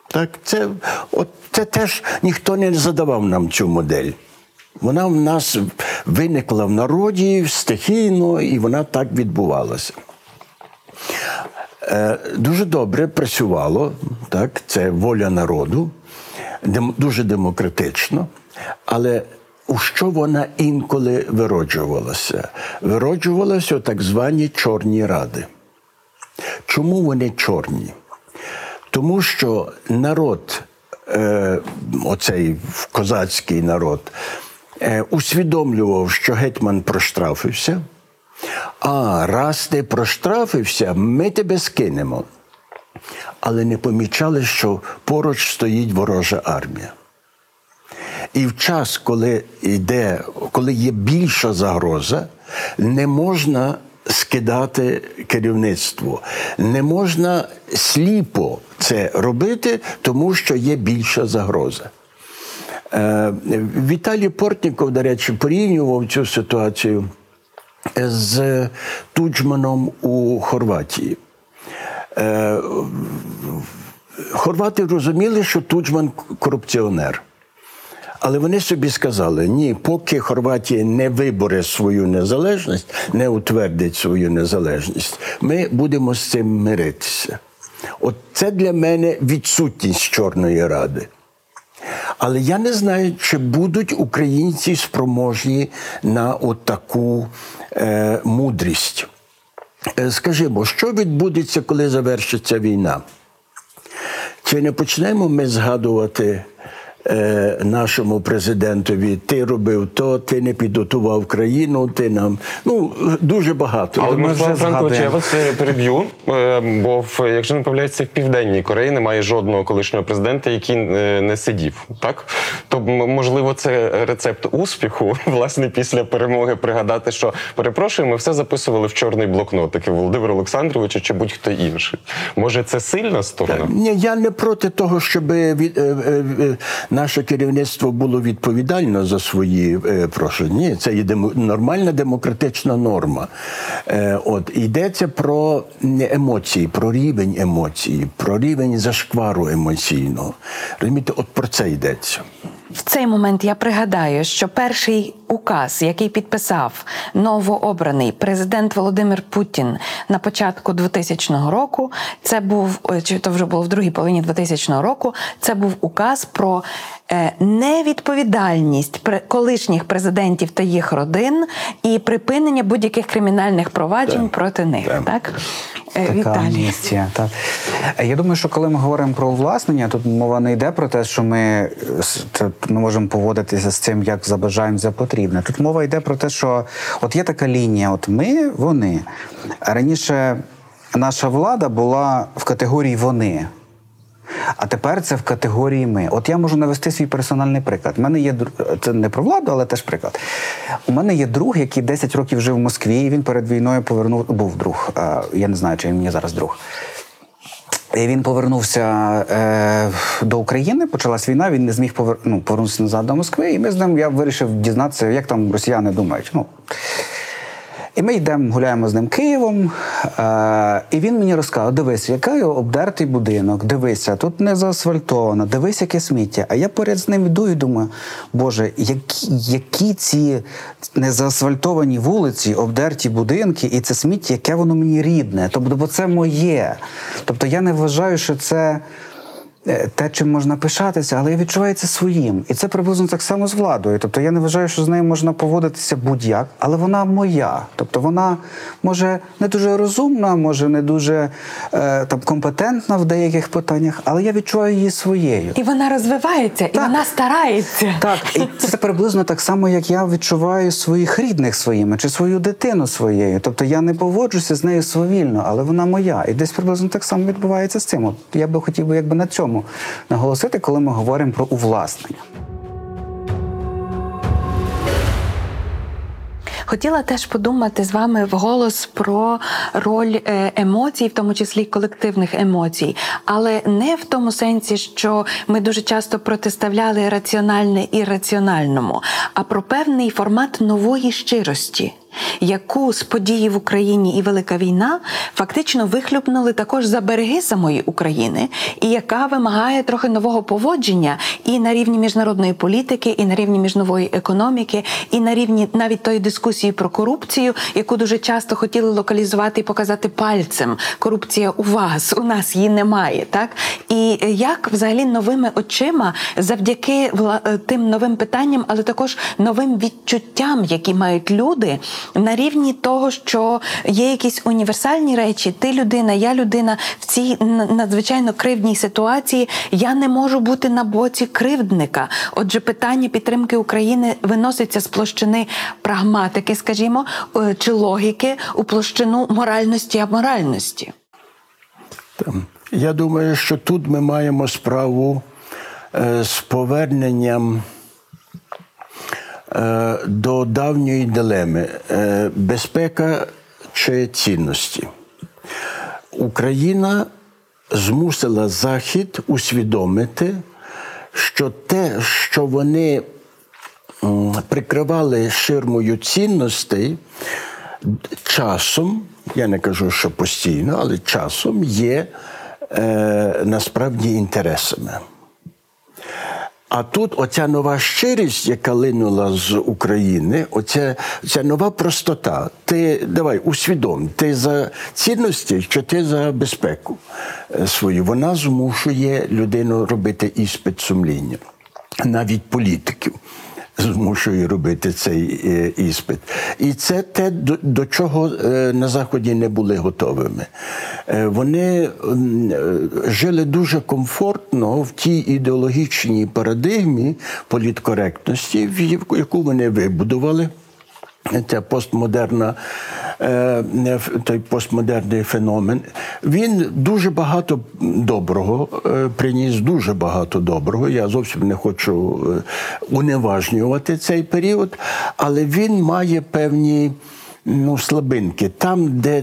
Так, це, от, це теж ніхто не задавав нам цю модель. Вона в нас виникла в народі стихійно, і вона так відбувалася. Е, Дуже добре працювало, так, це воля народу, дуже демократично, але у що вона інколи вироджувалася? Вироджувалася у так звані чорні ради. Чому вони чорні? Тому що народ, е, оцей козацький народ, усвідомлював, що гетьман проштрафився. А раз ти проштрафився, ми тебе скинемо. Але не помічали, що поруч стоїть ворожа армія. І в час, коли йде, коли є більша загроза, не можна скидати керівництво, не можна сліпо це робити, тому що є більша загроза. Е, Віталій Портніков, до речі, порівнював цю ситуацію з Туджманом у Хорватії. Е, Хорвати розуміли, що Туджман корупціонер. Але вони собі сказали: ні, поки Хорватія не виборе свою незалежність, не утвердить свою незалежність, ми будемо з цим миритися. От це для мене відсутність Чорної Ради. Але я не знаю, чи будуть українці спроможні на отаку е, мудрість. Е, скажімо, що відбудеться, коли завершиться війна? Чи не почнемо ми згадувати е, нашому президентові, ти робив то, ти не підготував країну, ти нам. Ну, дуже багато. Але ми вже Франкович, я вас е, переб'ю, е, бо в, якщо не помиляюся, в Південній Кореї немає жодного колишнього президента, який не сидів. Так? То можливо, це рецепт успіху, власне, після перемоги пригадати, що перепрошую, ми все записували в чорний блокнотик Володимир Олександрович чи будь-хто інший. Може, це сильна сторона? Ні, я не проти того, щоб від, наше керівництво було відповідально за свої е, прошу. Ні, це є нормальна демократична норма. Е, от йдеться про емоції, про рівень емоцій, про рівень зашквару емоційного. Розумієте, от про це йдеться. В цей момент я пригадаю, що перший указ, який підписав новообраний президент Володимир Путін на початку 2000 року, це був чи то вже було в другій половині 2000 року. Це був указ про е, невідповідальність колишніх президентів та їх родин і припинення будь-яких кримінальних проваджень Так. проти них. Так. Так, Е, Така амністія, так. Е, Я думаю, що коли ми говоримо про власнення, тут мова не йде про те, що ми, е, ми можемо поводитися з цим, як забажаємо за потрібне. Тут мова йде про те, що от є така лінія: от ми, вони. Раніше наша влада була в категорії вони. А тепер це в категорії ми. От я можу навести свій персональний приклад. У мене є це не про владу, але теж приклад. У мене є друг, який 10 років жив в Москві. і Він перед війною повернув. Був друг. е, Я не знаю, чи він мені зараз друг. Він повернувся е, до України, почалась війна, він не зміг повер... ну, повернутися назад до Москви. І ми з ним я вирішив дізнатися, як там росіяни думають. Ну, і ми йдемо, гуляємо з ним Києвом, е, і він мені розказав: дивись, який обдертий будинок, дивися, тут не заасфальтовано, дивись, яке сміття. А я поряд з ним йду і думаю, Боже, які, які ці незаасфальтовані вулиці, обдерті будинки, і це сміття, яке воно мені рідне. Тобто, бо це моє. Тобто я не вважаю, що це. Е, те, чим можна пишатися, але я відчуваю це своїм. І це приблизно так само з владою. Тобто я не вважаю, що з нею можна поводитися будь-як, але вона моя. Тобто вона може не дуже розумна, може не дуже е, там компетентна в деяких питаннях, але я відчуваю її своєю. І вона розвивається, і вона старається. Так, і це приблизно так само, як я відчуваю своїх рідних своїми чи свою дитину своєю. Тобто я не поводжуся з нею свавільно, але вона моя. І десь приблизно так само відбувається з цим. От я би хотів би якби на цьому наголосити, коли ми говоримо про увласнення. Хотіла теж подумати з вами вголос про роль е, емоцій, в тому числі колективних емоцій, але не в тому сенсі, що ми дуже часто протиставляли раціональне і раціональному, а про певний формат нової щирості. Яку з події в Україні і Велика війна фактично вихлюпнули також за береги самої України, і яка вимагає трохи нового поводження і на рівні міжнародної політики, і на рівні міжнової економіки, і на рівні навіть тої дискусії про корупцію, яку дуже часто хотіли локалізувати і показати пальцем. Корупція у вас, у нас її немає, так і як взагалі новими очима, завдяки е, тим новим питанням, але також новим відчуттям, які мають люди на рівні того, що є якісь універсальні речі. Ти людина, я людина в цій надзвичайно кривдній ситуації. Я не можу бути на боці кривдника. Отже, питання підтримки України виноситься з площини прагматики, скажімо, е, чи логіки у площину моральності аморальності. Я думаю, що тут ми маємо справу е, з поверненням до давньої дилеми е, безпека чи цінності. Україна змусила Захід усвідомити, що те, що вони прикривали ширмою цінностей, часом, я не кажу, що постійно, але часом є е, насправді інтересами. А тут оця нова щирість, яка линула з України, оця ця нова простота. Ти давай усвідом, ти за цінності, чи ти за безпеку е, свою. Вона змушує людину робити іспит сумління, навіть політиків. Змушує робити цей е, іспит. І це те, до, чого е, на Заході не були готовими. Е, Вони жили дуже комфортно в тій ідеологічній парадигмі політкоректності, в яку- вони вибудували. Ця постмодерна, той постмодерний феномен. Він дуже багато доброго е, приніс, дуже багато доброго. Я зовсім не хочу е, уневажнювати цей період, але він має певні. Ну, слабинки. Там, де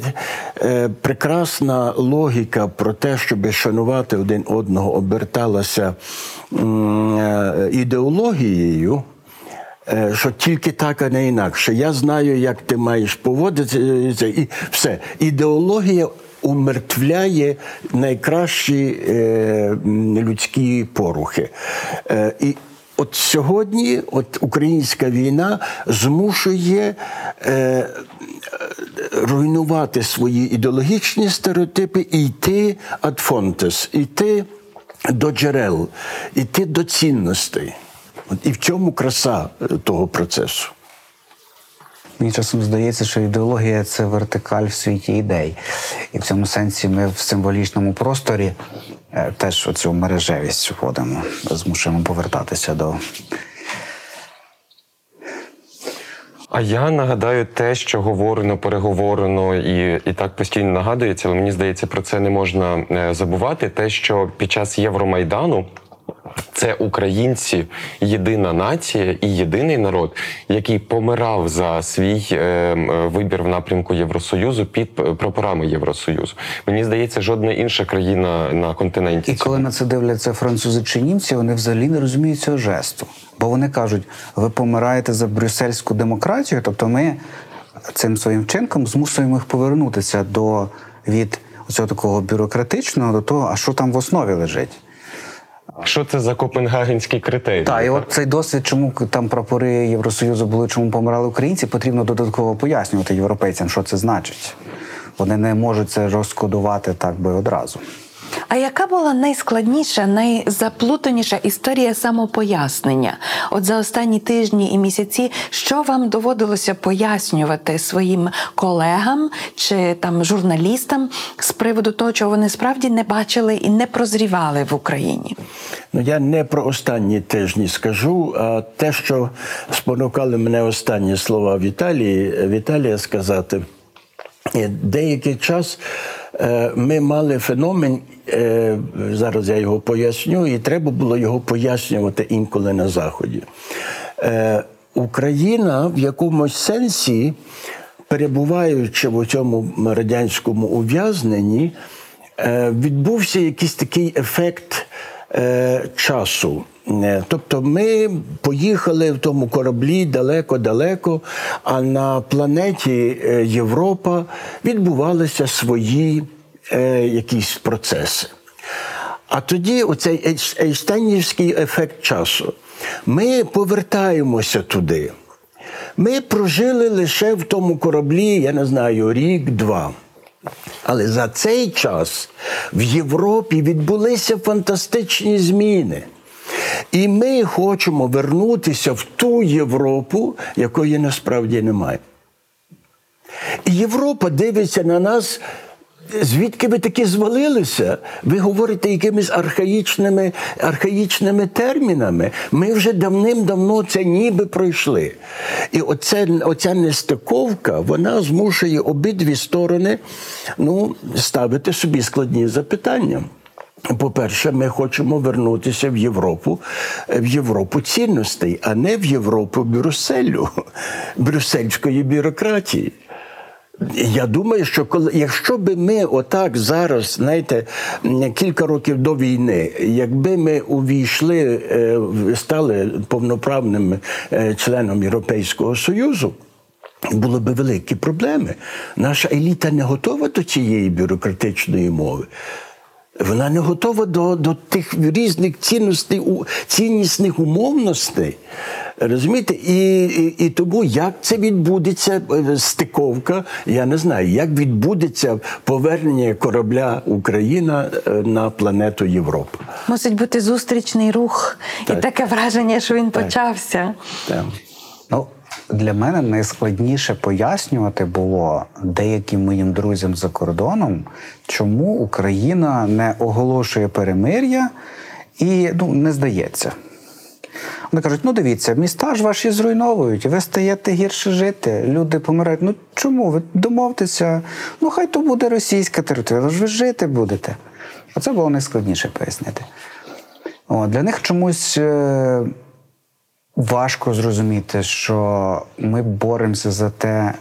е, прекрасна логіка про те, щоб шанувати один одного, оберталася е, ідеологією, Е, що тільки так, а не інакше. Я знаю, як ти маєш поводитися, і все. Ідеологія умертвляє найкращі е, людські порухи. Е, і От сьогодні, от українська війна змушує е, руйнувати свої ідеологічні стереотипи і йти ad fontes, йти до джерел, йти до цінностей. От І в цьому краса е, того процесу. Мені часом здається, що ідеологія це вертикаль в світі ідей. І в цьому сенсі ми в символічному просторі е, теж оцю мережевість входимо, змушуємо повертатися до А я нагадаю те, що говорено, переговорено і, і так постійно нагадується, але мені здається, про це не можна е, забувати. Те, що під час Євромайдану. Це українці, єдина нація і єдиний народ, який помирав за свій е, вибір в напрямку Євросоюзу під п- прапорами Євросоюзу. Мені здається, жодна інша країна на континенті І коли на це дивляться французи чи німці, вони взагалі не розуміють цього жесту. Бо вони кажуть, ви помираєте за брюссельську демократію, тобто ми цим своїм вчинком змусуємо їх повернутися до від цього такого бюрократичного до того, а що там в основі лежить. Що це за копенгагенський критерій? Так, і от цей досвід, чому там прапори Євросоюзу були, чому помирали українці, потрібно додатково пояснювати європейцям, що це значить. Вони не можуть це розкодувати так би одразу. А яка була найскладніша, найзаплутаніша історія самопояснення? От за останні тижні і місяці, що вам доводилося пояснювати своїм колегам чи там журналістам з приводу того, чого вони справді не бачили і не прозрівали в Україні? Ну, я не про останні тижні скажу, а те, що спонукали мене останні слова Віталії, Віталія сказати. Е, Деякий час ми мали феномен, е, зараз я його поясню, і треба було його пояснювати інколи на Заході. Е, Україна в якомусь сенсі, перебуваючи в цьому радянському ув'язненні, е, відбувся якийсь такий ефект е, часу. Е, Тобто ми поїхали в тому кораблі далеко-далеко, а на планеті е, Європа відбувалися свої е, якісь процеси. А тоді оцей ейс- ефект часу. Ми повертаємося туди. Ми прожили лише в тому кораблі, я не знаю, рік-два. Але за цей час в Європі відбулися фантастичні зміни. І ми хочемо вернутися в ту Європу, якої насправді немає. І Європа дивиться на нас. Звідки ви таки звалилися? Ви говорите якимись архаїчними, архаїчними термінами. Ми вже давним-давно це ніби пройшли. І оце, оця нестиковка, вона змушує обидві сторони ну, ставити собі складні запитання. По-перше, ми хочемо вернутися в Європу, в Європу цінностей, а не в Європу Брюсселю, брюссельської бюрократії. Я думаю, що коли, якщо би ми отак зараз, знаєте, кілька років до війни, якби ми увійшли, е, стали повноправним е, членом Європейського Союзу. Були б великі проблеми. Наша еліта не готова до цієї бюрократичної мови. Вона не готова до, до тих різних цінностей, ціннісних умовностей. Розумієте? І, і, і тому як це відбудеться, е, стиковка, я не знаю, як відбудеться повернення корабля Україна е, на планету Європа. Мусить бути зустрічний рух, Так. і таке враження, що він почався. Так. Ну, для мене найскладніше пояснювати було деяким моїм друзям за кордоном, чому Україна не оголошує перемир'я і ну, не здається. Вони кажуть: ну дивіться, міста ж ваші зруйновують, ви стаєте гірше жити, люди помирають. Ну чому? Ви домовтеся, ну хай то буде російська територія, ж ви жити будете. Оце було найскладніше пояснити. О, для них чомусь. Важко зрозуміти, що ми боремося за те,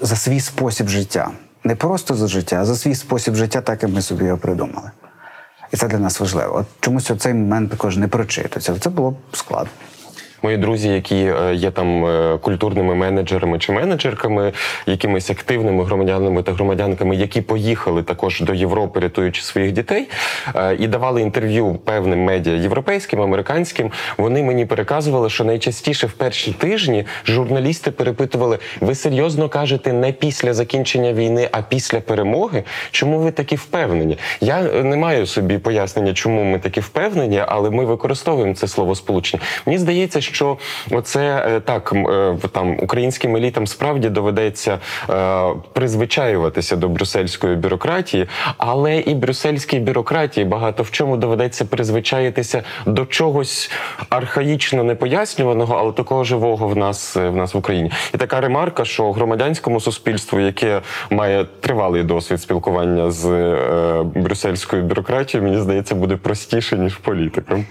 за свій спосіб життя. Не просто за життя, а за свій спосіб життя, так як ми собі його придумали. І це для нас важливо. От чомусь цей момент також не прочитується. Це було б складно. Мої друзі, які е, є там е, культурними менеджерами чи менеджерками, якимись активними громадянами та громадянками, які поїхали також до Європи, рятуючи своїх дітей, е, і давали інтерв'ю певним медіа європейським, американським. Вони мені переказували, що найчастіше в перші тижні журналісти перепитували: ви серйозно кажете не після закінчення війни, а після перемоги? Чому ви такі впевнені? Я не маю собі пояснення, чому ми такі впевнені, але ми використовуємо це слово сполучення. Мені здається, що оце е, так е, там українським елітам справді доведеться е, призвичаюватися до брюссельської бюрократії, але і брюссельській бюрократії багато в чому доведеться призвичаїтися до чогось архаїчно непояснюваного, але такого живого в нас в нас в Україні. І така ремарка, що громадянському суспільству, яке має тривалий досвід спілкування з брюссельською бюрократією, мені здається, буде простіше ніж політикам.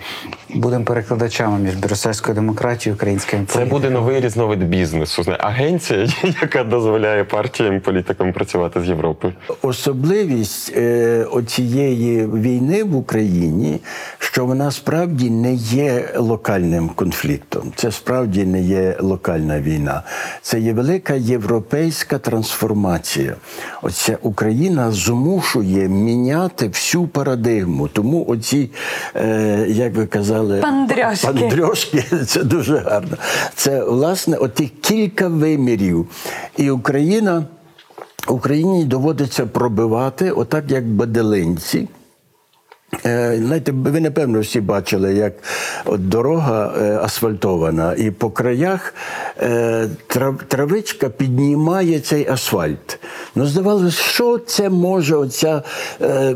Будемо перекладачами між брюссельською демократією і українською Це буде новий різновид бізнесу. Агенція, яка дозволяє партіям політикам працювати з Європою. Особливість е, оцієї війни в Україні, що вона справді не є локальним конфліктом. Це справді не є локальна війна. Це є велика європейська трансформація. Оця Україна змушує міняти всю парадигму. Тому оці, е, як ви казали, Пандрьошки. пандрьошки, це дуже гарно. Це власне отих кілька вимірів. І Україна. Україні доводиться пробивати, отак як баделинці. Е, Знаєте, ви напевно всі бачили, як от дорога е, асфальтована, і по краях е, травичка піднімає цей асфальт. Ну, здавалося, що це може оця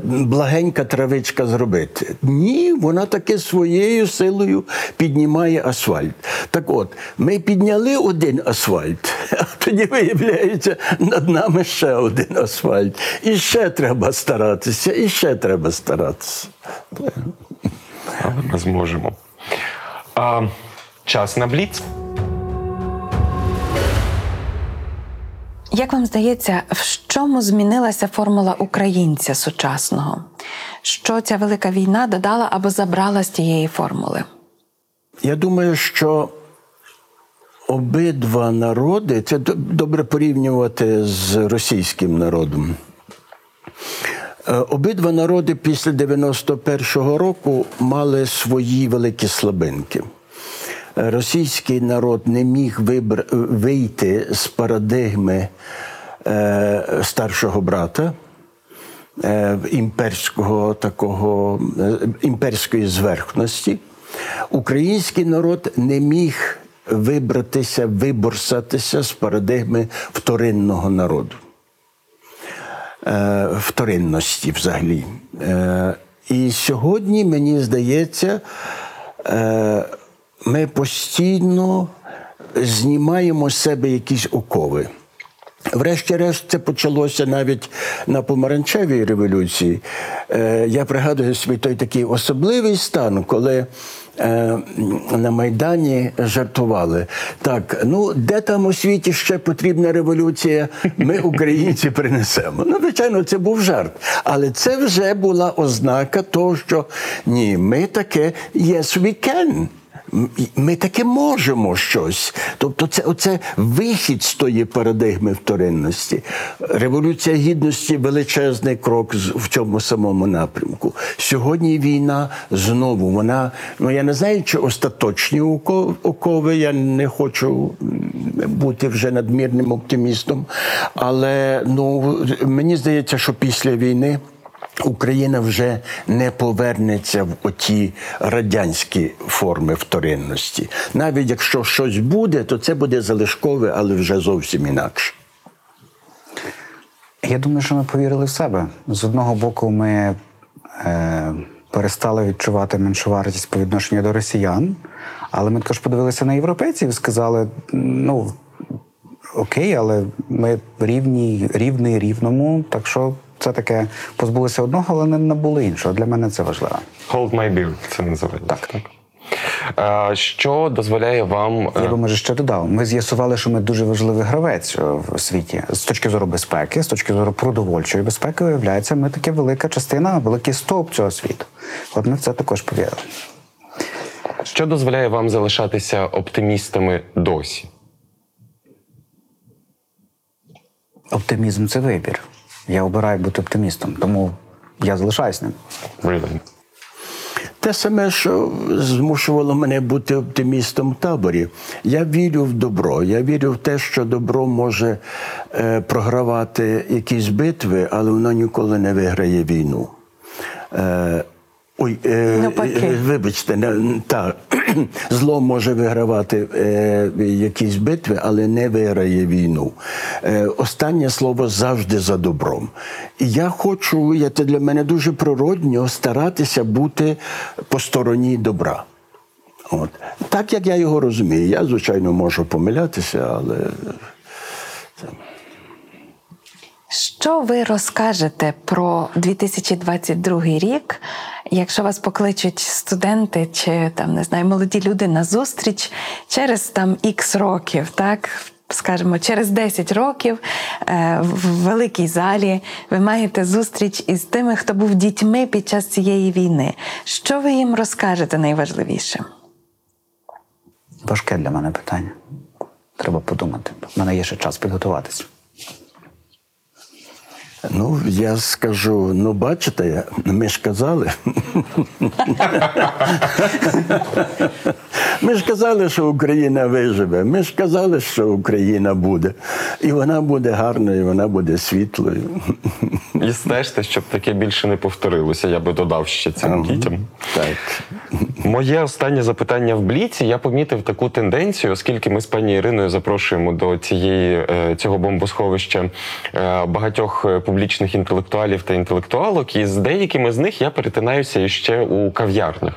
благенька травичка зробити? Ні, вона таки своєю силою піднімає асфальт. Так от, ми підняли один асфальт, а тоді виявляється, над нами ще один асфальт. І ще треба старатися, і ще треба старатися. Але ми зможемо. А, час на бліц. Як вам здається, в чому змінилася формула українця сучасного? Що ця велика війна додала або забрала з тієї формули? Я думаю, що обидва народи це добре порівнювати з російським народом. Е, Обидва народи після 91-го року мали свої великі слабинки. Е, Російський народ не міг вибр... вийти з парадигми е, старшого брата, е, імперського такого е, імперської зверхності. Український народ не міг вибратися, виборсатися з парадигми вторинного народу. Е, вторинності взагалі. Е, І сьогодні, мені здається, е, ми постійно знімаємо з себе якісь окови. Врешті-решт, це почалося навіть на помаранчевій революції. Я пригадую свій той такий особливий стан, коли на Майдані жартували. Так, ну де там у світі ще потрібна революція, ми, українці, принесемо. Ну, звичайно, це був жарт. Але це вже була ознака того, що ні, ми таке yes, we can. Ми таки можемо щось. Тобто, це оце вихід з тої парадигми вторинності. Революція гідності величезний крок в цьому самому напрямку. Сьогодні війна знову. Вона, ну я не знаю, чи остаточні окови. Я не хочу бути вже надмірним оптимістом. Але ну мені здається, що після війни. Україна вже не повернеться в оті радянські форми вторинності. Навіть якщо щось буде, то це буде залишкове, але вже зовсім інакше. Я думаю, що ми повірили в себе. З одного боку, ми е, перестали відчувати меншовартість по відношенню до росіян, але ми також подивилися на європейців і сказали: ну окей, але ми рівні, рівний рівному, так що це таке позбулися одного, але не набули іншого. Для мене це важливо. Hold my beer, це називається. Так. А, що дозволяє вам. е, Я би може ще додав. Ми з'ясували, що ми дуже важливий гравець е, в світі з точки зору безпеки, з точки зору продовольчої безпеки, виявляється, ми таке велика частина, великий стовп цього світу. От ми в це також повірили. Що дозволяє вам залишатися оптимістами досі? Оптимізм це вибір. Я обираю бути оптимістом, тому я залишаюсь ним. Really? Те саме, що змушувало мене бути оптимістом в таборі. Я вірю в добро. Я вірю в те, що добро може е, програвати якісь битви, але воно ніколи не виграє війну. Е, ой, е, е, вибачте, не, та, зло може вигравати е, якісь битви, але не виграє війну. Е, останнє слово завжди за добром. І я хочу, я, це для мене дуже природньо старатися бути по стороні добра. От. Так як я його розумію. Я, звичайно, можу помилятися, але. Що ви розкажете про 2022 рік, якщо вас покличуть студенти чи там не знаю, молоді люди на зустріч через там ікс років, так? Скажімо, через 10 років е, в великій залі ви маєте зустріч із тими, хто був дітьми під час цієї війни. Що ви їм розкажете найважливіше? Важке для мене питання. Треба подумати. У мене є ще час підготуватися. Ну, я скажу, ну бачите, ми ж казали. Ми ж казали, що Україна виживе. Ми ж казали, що Україна буде. І вона буде гарною, вона буде світлою. І стежте, щоб таке більше не повторилося. Я би додав ще цим дітям. Так. Моє останнє запитання в бліці. Я помітив таку тенденцію, оскільки ми з пані Іриною запрошуємо до цієї е, цього бомбосховища е, багатьох е, публічних інтелектуалів та інтелектуалок, і з деякими з них я перетинаюся іще у кав'ярнях.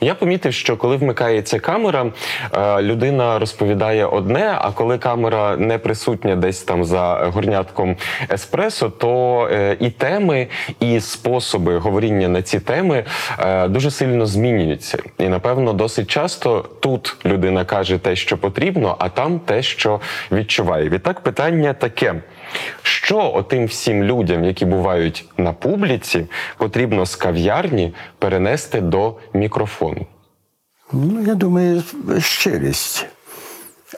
Я помітив, що коли вмикається камера, е, людина розповідає одне, а коли камера не присутня десь там за горнятком еспресо, то е, і теми, і способи говоріння на ці теми е, дуже сильно змінюються. І напевно досить часто тут людина каже те, що потрібно, а там те, що відчуває. Відтак питання таке: що отим всім людям, які бувають на публіці, потрібно з кав'ярні перенести до мікрофону? Ну, я думаю, щирість,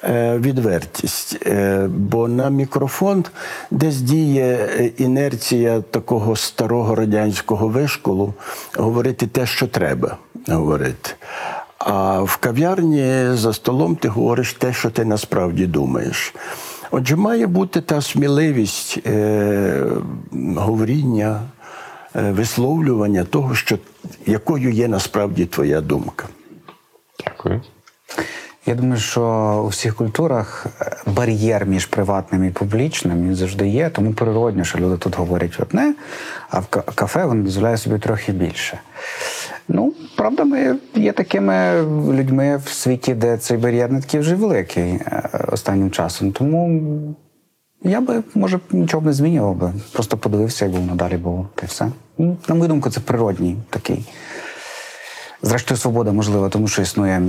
е, відвертість. Е, Бо на мікрофон десь діє е, інерція такого старого радянського вишколу говорити те, що треба говорити. А в кав'ярні за столом ти говориш те, що ти насправді думаєш. Отже, має бути та сміливість е, говоріння, е, висловлювання того, що, якою є насправді твоя думка. Дякую. Я думаю, що у всіх культурах бар'єр між приватним і публічним він завжди є, тому природньо, що люди тут говорять одне, а в кафе вони дозволяють собі трохи більше. Ну, правда, ми є такими людьми в світі, де цей бар'єр не такий вже великий е, останнім часом. Тому я би, може, нічого б не змінював би. Просто подивився, як воно далі було. Та все. Ну, На мою думку, це природній такий. Зрештою, свобода можлива, тому що існує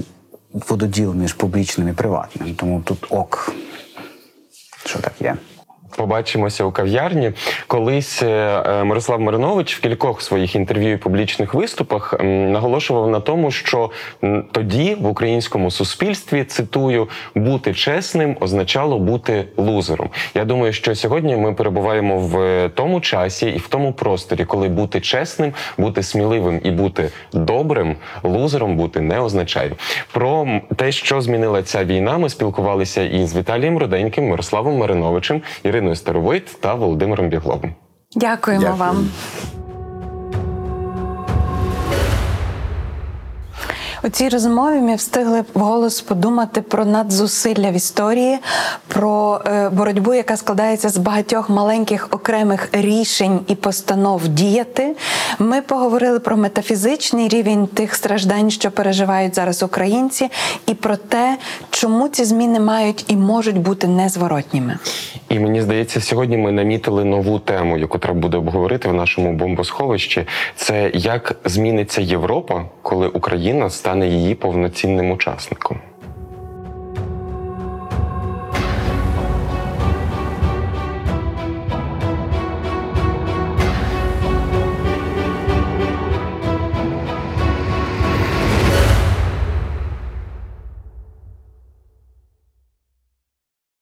вододіл між публічним і приватним. Тому тут ок, що так є. Побачимося у кав'ярні. Колись е, Мирослав Маринович в кількох своїх інтерв'ю і публічних виступах наголошував на тому, що тоді в українському суспільстві цитую бути чесним означало бути лузером. Я думаю, що сьогодні ми перебуваємо в тому часі і в тому просторі, коли бути чесним, бути сміливим і бути добрим, лузером бути не означає. Про те, що змінила ця війна, ми спілкувалися із Віталієм Руденьким, Мирославом Мариновичем, Іриною Старовойт та Володимиром Бігловим. Дякуємо Дякую. вам. У цій розмові ми встигли вголос подумати про надзусилля в історії, про е, боротьбу, яка складається з багатьох маленьких окремих рішень і постанов діяти. Ми поговорили про метафізичний рівень тих страждань, що переживають зараз українці, і про те, чому ці зміни мають і можуть бути незворотніми. І мені здається, сьогодні ми намітили нову тему, яку треба буде обговорити в нашому бомбосховищі. Це як зміниться Європа, коли Україна стане її повноцінним учасником.